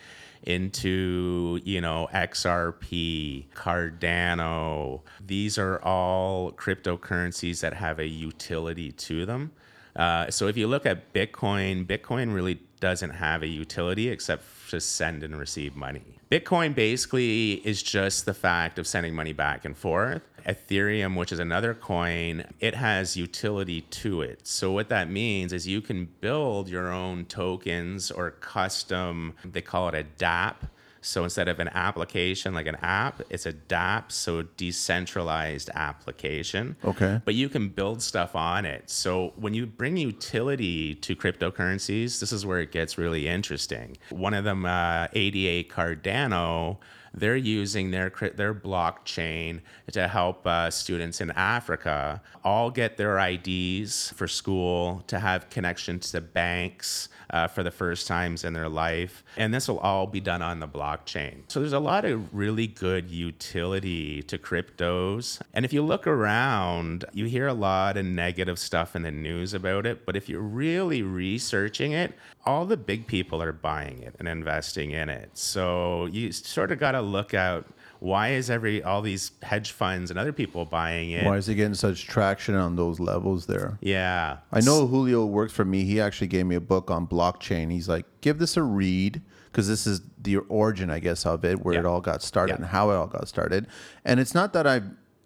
into you know XRP, Cardano. These are all cryptocurrencies that have a utility to them. Uh, so if you look at Bitcoin, Bitcoin really doesn't have a utility except to send and receive money. Bitcoin basically is just the fact of sending money back and forth. Ethereum, which is another coin, it has utility to it. So what that means is you can build your own tokens or custom, they call it a DApp. So instead of an application like an app, it's a DApp, so decentralized application. Okay. But you can build stuff on it. So when you bring utility to cryptocurrencies, this is where it gets really interesting. One of them, uh, ADA Cardano, they're using their their blockchain to help uh, students in Africa all get their IDs for school, to have connections to banks uh, for the first times in their life, and this will all be done on the blockchain. So there's a lot of really good utility to cryptos, and if you look around, you hear a lot of negative stuff in the news about it. But if you're really researching it, all the big people are buying it and investing in it. So you sort of got to look out why is every all these hedge funds and other people buying it? Why is it getting such traction on those levels there? Yeah. I know Julio works for me. He actually gave me a book on blockchain. He's like, give this a read because this is the origin, I guess, of it, where it all got started Yeah. and how it all got started. And it's not that I,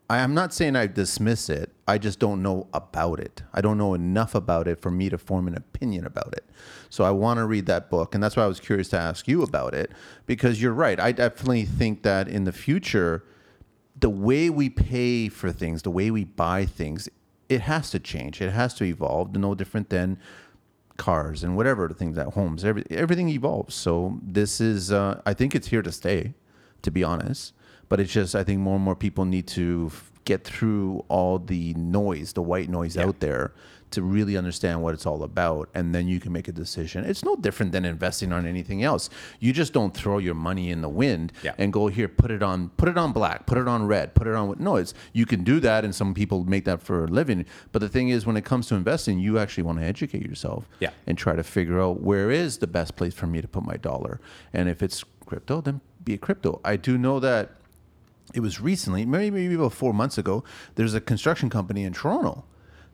I am not saying I dismiss it. I just don't know about it. I don't know enough about it for me to form an opinion about it. So I want to read that book, and that's why I was curious to ask you about it because you're right. I definitely think that in the future the way we pay for things, the way we buy things, it has to change. It has to evolve. No different than cars and whatever the things at homes. Every, everything evolves. So this is, uh, I think it's here to stay, to be honest. But it's just, I think more and more people need to get through all the noise, the white noise out there, to really understand what it's all about, and then you can make a decision. It's no different than investing on anything else. You just don't throw your money in the wind Yeah. and go here, put it on, put it on black, put it on red, put it on. No, it's you can do that, and some people make that for a living. But the thing is, when it comes to investing, you actually want to educate yourself Yeah. and try to figure out where is the best place for me to put my dollar. And if it's crypto, then be a crypto. I do know that it was recently, maybe maybe about four months ago. There's a construction company in Toronto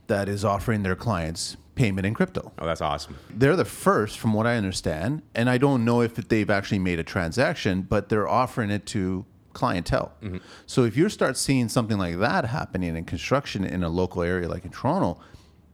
that is offering their clients payment in crypto. Oh, that's awesome. They're the first, from what I understand, and I don't know if they've actually made a transaction, but they're offering it to clientele. Mm-hmm. So if you start seeing something like that happening in construction in a local area like in Toronto,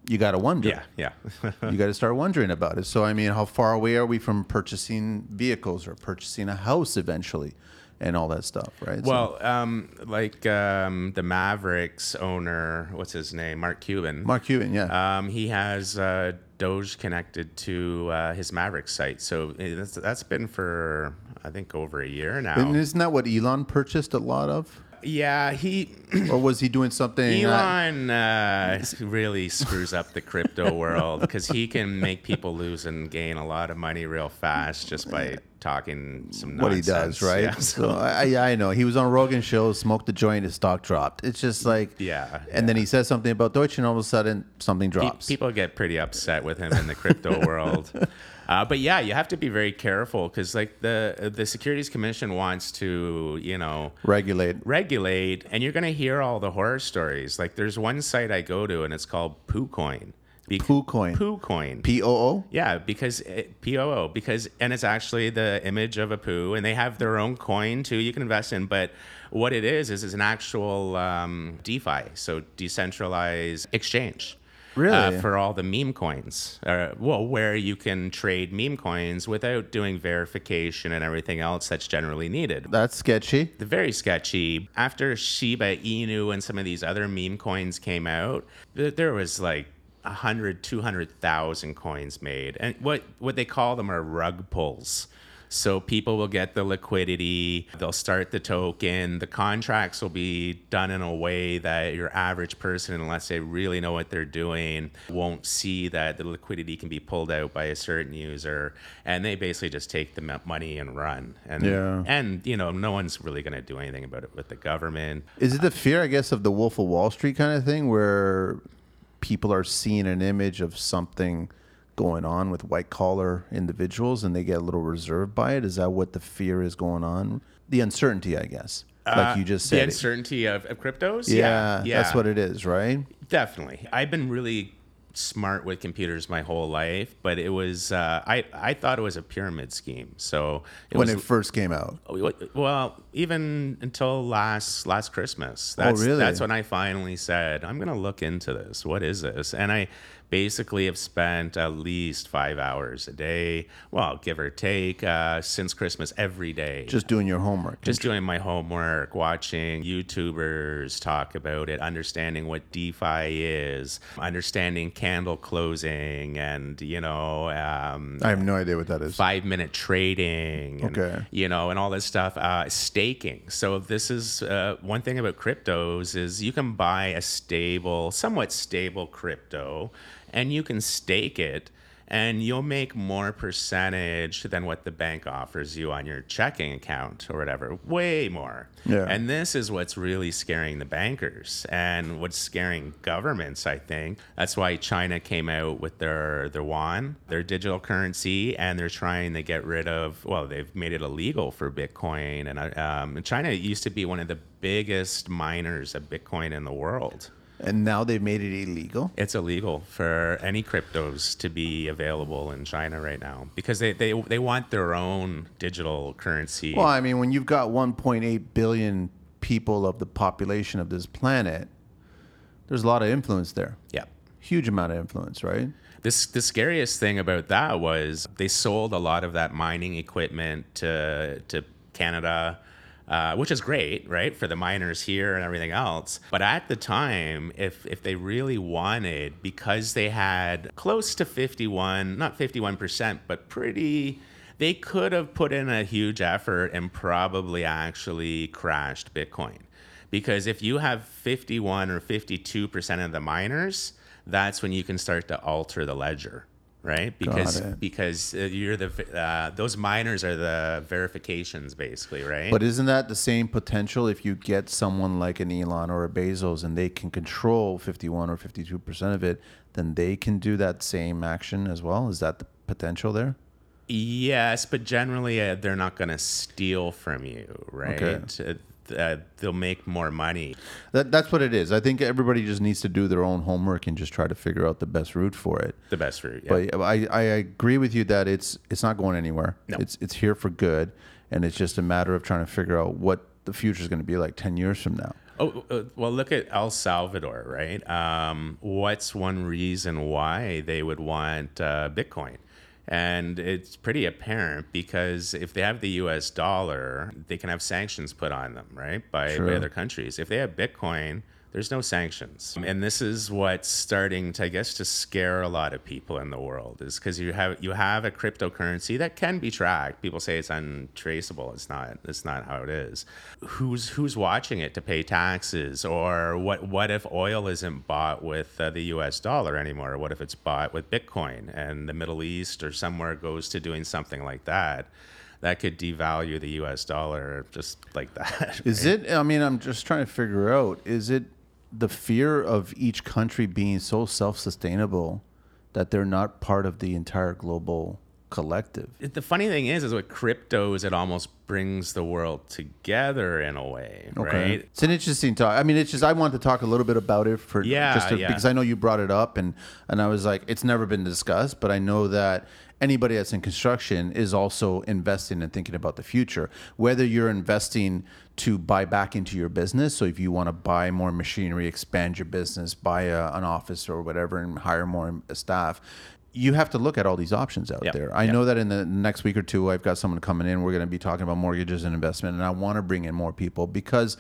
you got to wonder Yeah, yeah. you got to start wondering about it. So, I mean, how far away are we from purchasing vehicles or purchasing a house eventually and all that stuff, right? So- well, um, like um, the Mavericks owner, what's his name? Mark Cuban. Mark Cuban, yeah. Um, he has uh, Doge connected to uh, his Mavericks site, so eh, that's, that's been for I think over a year now. and isn't that what Elon purchased a lot of? Yeah, he Or was he doing something? Elon uh, really screws up the crypto world because he can make people lose and gain a lot of money real fast just by talking some nonsense. what he does, right? Yeah, so I, I know he was on Rogan show, smoked the joint, his stock dropped. It's just like, Yeah, And then he says something about Doge, and all of a sudden something Pe- drops. People get pretty upset with him in the crypto world. Uh, but yeah, you have to be very careful because like the the Securities Commission wants to, you know, Regulate. regulate, and you're going to hear all the horror stories. Like there's one site I go to, and it's called PooCoin. Be- PooCoin. PooCoin. P O O. Yeah, because it, POO because and it's actually the image of a poo, and they have their own coin too. You can invest in, but what it is is is an actual um, DeFi, so decentralized exchange. Really? Uh, for all the meme coins, uh, well, where you can trade meme coins without doing verification and everything else that's generally needed. That's sketchy. The very sketchy. After Shiba Inu and some of these other meme coins came out, th- there was like 100, 200,000 coins made. And what, what they call them are rug pulls. So people will get the liquidity, they'll start the token, the contracts will be done in a way that your average person, unless they really know what they're doing, won't see that the liquidity can be pulled out by a certain user. And they basically just take the money and run. And Yeah. and you know no one's really going to do anything about it with the government Is it the fear, I guess, of the Wolf of Wall Street kind of thing where people are seeing an image of something going on with white collar individuals and they get a little reserved by it? Is that what the fear is going on? The uncertainty, I guess. Like you just said. the uncertainty of, of cryptos yeah, yeah that's what it is, right? definitely i've been really smart with computers my whole life but it was uh, I, I thought it was a pyramid scheme so it When was it first came out. well even until last last christmas that's, really? that's when i finally said i'm going to look into this what is this and i basically have spent at least five hours a day well give or take uh, since christmas every day Just doing your homework. just doing my homework, watching YouTubers talk about it, understanding what DeFi is, understanding candle closing, and you know, um, I have no idea what that is. five minute trading, and, Okay. you know, and all this stuff. Uh, staking. So this is uh, one thing about cryptos is you can buy a stable, somewhat stable crypto, and you can stake it. And you'll make more percentage than what the bank offers you on your checking account or whatever. Way more. Yeah. And this is what's really scaring the bankers and what's scaring governments, I think. That's why China came out with their, their yuan, their digital currency, and they're trying to get rid of, well, they've made it illegal for Bitcoin. And uh, um, China used to be one of the biggest miners of Bitcoin in the world. And now they've made it illegal. It's illegal for any cryptos to be available in China right now because they, they, they want their own digital currency. Well, I mean, when you've got 1.8 billion people of the population of this planet, there's a lot of influence there. yeah. Huge amount of influence, right? This the scariest thing about that was they sold a lot of that mining equipment to to Canada, uh, which is great, right, for the miners here and everything else. But at the time, if if they really wanted, because they had close to 51, not 51 percent, but pretty. They could have put in a huge effort and probably actually crashed Bitcoin. Because if you have 51 or 52% of the miners, that's when you can start to alter the ledger right? Because because uh, you're the uh, those miners are the verifications basically, right? But isn't that the same potential if you get someone like an Elon or a Bezos and they can control 51 or 52% of it, then they can do that same action as well? Is that the potential there? yes, but generally uh, they're not going to steal from you, right? Okay. Uh, uh, they'll make more money. That, that's what it is. I think everybody just needs to do their own homework and just try to figure out the best route for it. The best route, yeah. But I, I agree with you that it's it's not going anywhere. No. It's it's here for good, and it's just a matter of trying to figure out what the future is going to be like ten years from now. Oh, uh, well, look at El Salvador, right? Um, what's one reason why they would want uh, Bitcoin? And it's pretty apparent because if they have the US dollar, they can have sanctions put on them, right? By, by other countries. If they have Bitcoin, there's no sanctions. And this is what's starting to, I guess, to scare a lot of people in the world is because you have you have a cryptocurrency that can be tracked. People say it's untraceable. It's not. It's not how it is. Who's who's watching it to pay taxes? Or what what if oil isn't bought with uh, the US dollar anymore? What if it's bought with Bitcoin and the Middle East or somewhere goes to doing something like that? That could devalue the US dollar just like that. Is it? I mean, I'm just trying to figure out. Is it the fear of each country being so self-sustainable that they're not part of the entire global collective? the funny thing is, is with crypto is it almost brings the world together in a way, right? It's an interesting talk. I mean, it's just I wanted to talk a little bit about it for Yeah, just to, yeah. because I know you brought it up and and I was like, it's never been discussed, but I know that anybody that's in construction is also investing and thinking about the future. Whether you're investing to buy back into your business, so if you want to buy more machinery, expand your business, buy a, an office or whatever, and hire more staff. You have to look at all these options out Yep, there. I yep. know that in the next week or two, I've got someone coming in. We're going to be talking about mortgages and investment, and I want to bring in more people because,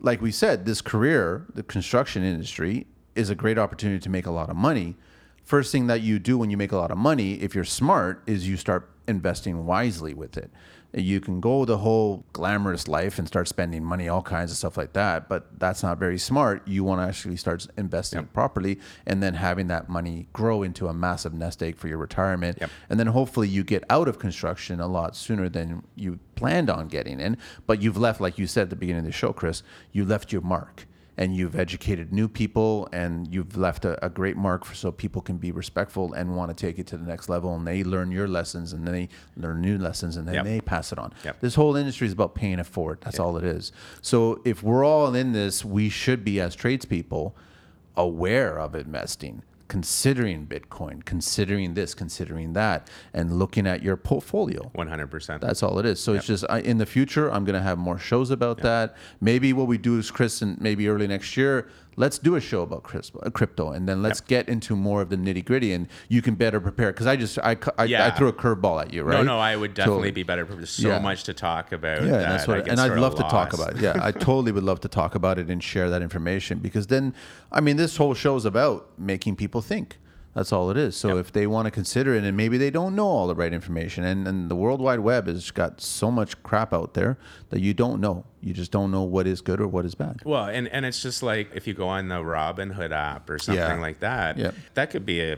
like we said, this career, the construction industry, is a great opportunity to make a lot of money. First thing that you do when you make a lot of money, if you're smart, is you start investing wisely with it. You can go the whole glamorous life and start spending money, all kinds of stuff like that, but that's not very smart. You want to actually start investing properly and then having that money grow into a massive nest egg for your retirement. Yep. And then hopefully you get out of construction a lot sooner than you planned on getting in. But you've left, like you said at the beginning of the show, Chris, you left your mark and you've educated new people and you've left a, a great mark for so people can be respectful and want to take it to the next level and they learn your lessons and then they learn new lessons and then Yep. they pass it on. Yep. This whole industry is about paying it forward. That's all it is. So if we're all in this, we should be as tradespeople aware of investing, considering Bitcoin, considering this, considering that, and looking at your portfolio. One hundred percent. That's all it is. So it's just I, in the future, I'm going to have more shows about that. Maybe what we do is Chris, and maybe early next year, let's do a show about uh, crypto, and then let's get into more of the nitty gritty, and you can better prepare. Because I just I, I, I threw a curveball at you, right? No, no, I would definitely So- be better. Prepared. There's so Yeah. much to talk about. yeah, that that's what, I and I'd love to talk about it. Yeah, I totally would love to talk about it and share that information because then, I mean, this whole show is about making people think. That's all it is. So if they want to consider it, and maybe they don't know all the right information, and, and the World Wide Web has got so much crap out there that you don't know. You just don't know what is good or what is bad. Well, and, and it's just like if you go on the Robinhood app or something Yeah. like that, Yep. that could be a,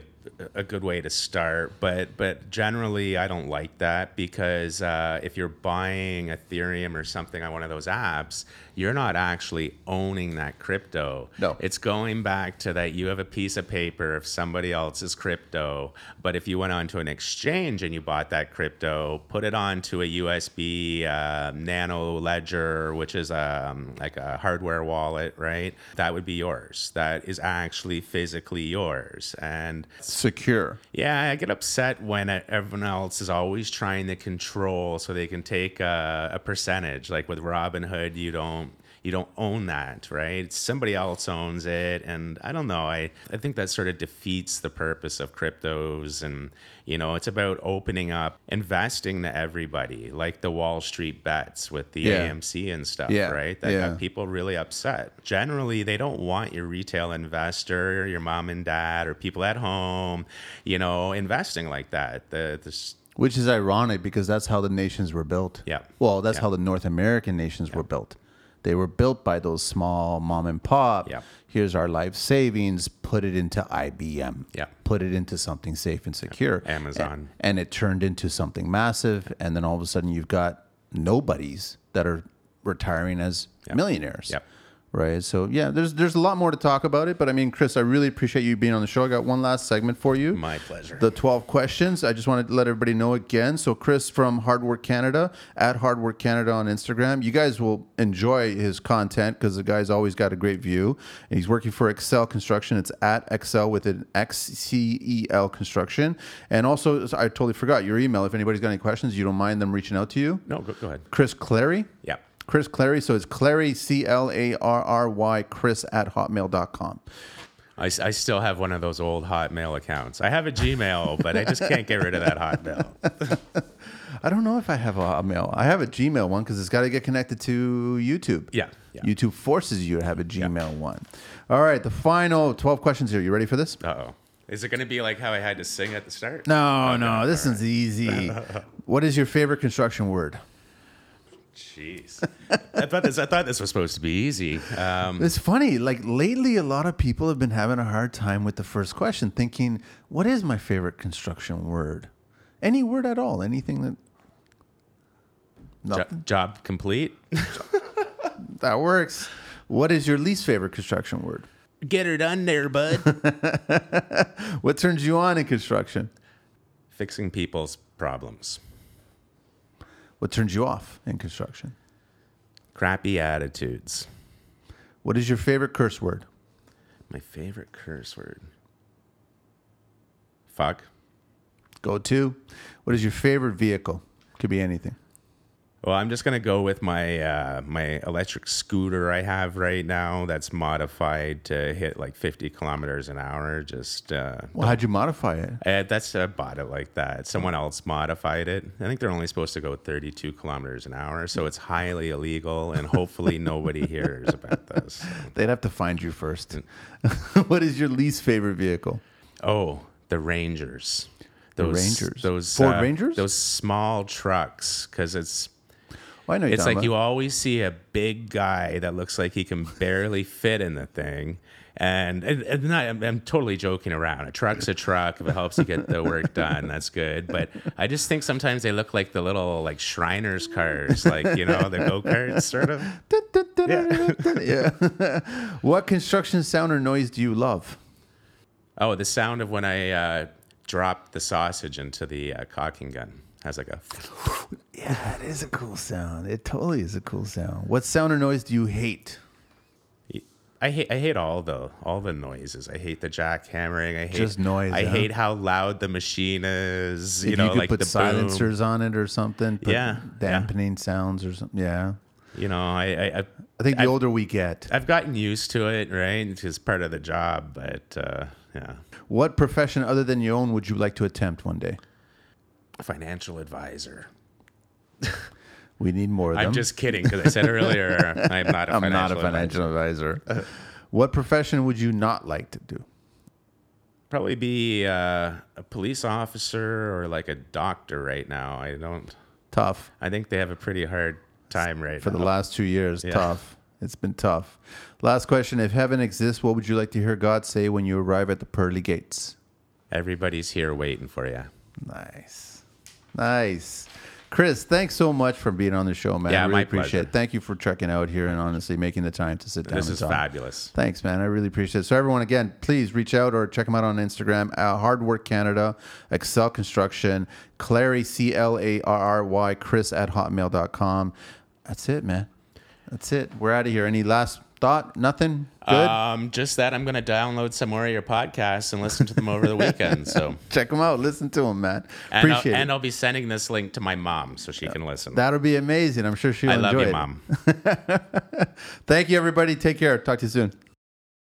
a good way to start. But but generally, I don't like that because uh, if you're buying Ethereum or something on one of those apps, you're not actually owning that crypto. No. It's going back to that you have a piece of paper of somebody else's crypto. But if you went onto an exchange and you bought that crypto, put it onto a USB uh, nano ledger, which is um, like a hardware wallet, right? That would be yours. That is actually physically yours. And Secure. yeah, I get upset when everyone else is always trying to control so they can take a, a percentage. Like with Robinhood, you don't you don't own that, right? Somebody else owns it. And I don't know. I, I think that sort of defeats the purpose of cryptos. And, you know, it's about opening up, investing to everybody, like the Wall Street bets with the Yeah. AMC and stuff, Yeah. right? That Yeah. got people really upset. Generally, they don't want your retail investor, your mom and dad, or people at home, you know, investing like that. The, the Which is ironic because that's how the nations were built. Yeah. Well, that's Yeah. how the North American nations were built. They were built by those small mom and pop. Yeah. Here's our life savings. Put it into IBM. Yeah. Put it into something safe and secure. Amazon. A- And, it turned into something massive. And then all of a sudden, you've got nobodies that are retiring as millionaires. Yep. Right. So yeah, there's there's a lot more to talk about it. But I mean, Chris, I really appreciate you being on the show. I got one last segment for you my pleasure. the 12 questions. I just wanted to let everybody know again. So, Chris from Hardwork Canada at Hardwork Canada on Instagram. You guys will enjoy his content because the guy's always got a great view. And he's working for Xcel Construction. It's at Xcel with an X C E L Construction. And also, I totally forgot your email. If anybody's got any questions, you don't mind them reaching out to you. no, go, go ahead. Chris Clarry. Yeah. Chris Clarry. So it's Clarry, C L A R R Y, Chris at hotmail.com. I still have one of those old Hotmail accounts. I have a Gmail, but I just can't get rid of that Hotmail. I don't know if I have a Hotmail. I have a Gmail one because it's got to get connected to YouTube. Yeah, yeah. YouTube forces you to have a Gmail one. All right, the final 12 questions here. You ready for this? Uh oh. Is it going to be like how I had to sing at the start? No, no, this is easy. what is your favorite construction word? Jeez. I thought this. I thought this was supposed to be easy. Um, It's funny. Like lately, a lot of people have been having a hard time with the first question, thinking, "What is my favorite construction word?" Any word at all? Anything that jo- nothing job complete. that works. What is your least favorite construction word? Get her done there, bud. What turns you on in construction? Fixing people's problems. What turns you off in construction? Crappy attitudes. What is your favorite curse word? My favorite curse word. Fuck. Go to. What is your favorite vehicle? Could be anything. Well, I'm just gonna go with my uh, my electric scooter I have right now. That's modified to hit like 50 kilometers an hour. Just uh, Well, how'd you modify it? uh, that's I bought it like that. Someone else modified it. I think they're only supposed to go 32 kilometers an hour, so it's highly illegal. And hopefully nobody hears about this. They'd have to find you first. what is your least favorite vehicle? Oh, the Rangers. The Rangers? Those Ford uh, Rangers? Those small trucks, because it's Well, I know it's like you always see a big guy that looks like he can barely fit in the thing. And, and, and not, I'm, I'm totally joking around. A truck's a truck. If it helps you get the work done, that's good. But I just think sometimes they look like the little like Shriners cars, like you know the go karts, sort of. yeah. what construction sound or noise do you love? Oh, the sound of when I uh, drop the sausage into the uh, caulking gun has like a. Yeah, it is a cool sound. It totally is a cool sound. What sound or noise do you hate? I hate I hate all the all the noises. I hate the jackhammering. I hate Just noise, I huh? hate how loud the machine is. You if know, you could like put the boom. silencers on it or something. Put Yeah, Dampening sounds or something. Yeah. You know, I I, I I think the I've- older we get. I've gotten used to it, right? It's just part of the job, but uh, yeah. What profession other than your own would you like to attempt one day? Financial advisor. We need more of them. I'm just kidding because I said earlier I'm not a I'm financial not a financial advisor. advisor. what profession would you not like to do? Probably be uh, a police officer or like a doctor right now. I don't. Tough. I think they have a pretty hard time right For now. the last two years, Yeah. tough. It's been tough. Last question. If heaven exists, what would you like to hear God say when you arrive at the pearly gates? Everybody's here waiting for you. Nice. Nice. Chris, thanks so much for being on the show, man. Yeah, I really appreciate pleasure. it. Thank you for checking out here and honestly making the time to sit down This is talk. fabulous. Thanks, man. I really appreciate it. So, everyone, again, please reach out or check them out on Instagram at Hardwork Canada, Xcel Construction, Clarry, C L A R R Y, Chris at hotmail.com. That's it, man. That's it. We're out of here. Any last thought? Nothing. Good. Um, just that I'm going to download some more of your podcasts and listen to them over the weekend. So, Check them out. Listen to them, man. and I'll, Appreciate it. and I'll be sending this link to my mom so she can listen. That'll be amazing. I'm sure she'll I love enjoy you, it. mom. Thank you, everybody. Take care. Talk to you soon.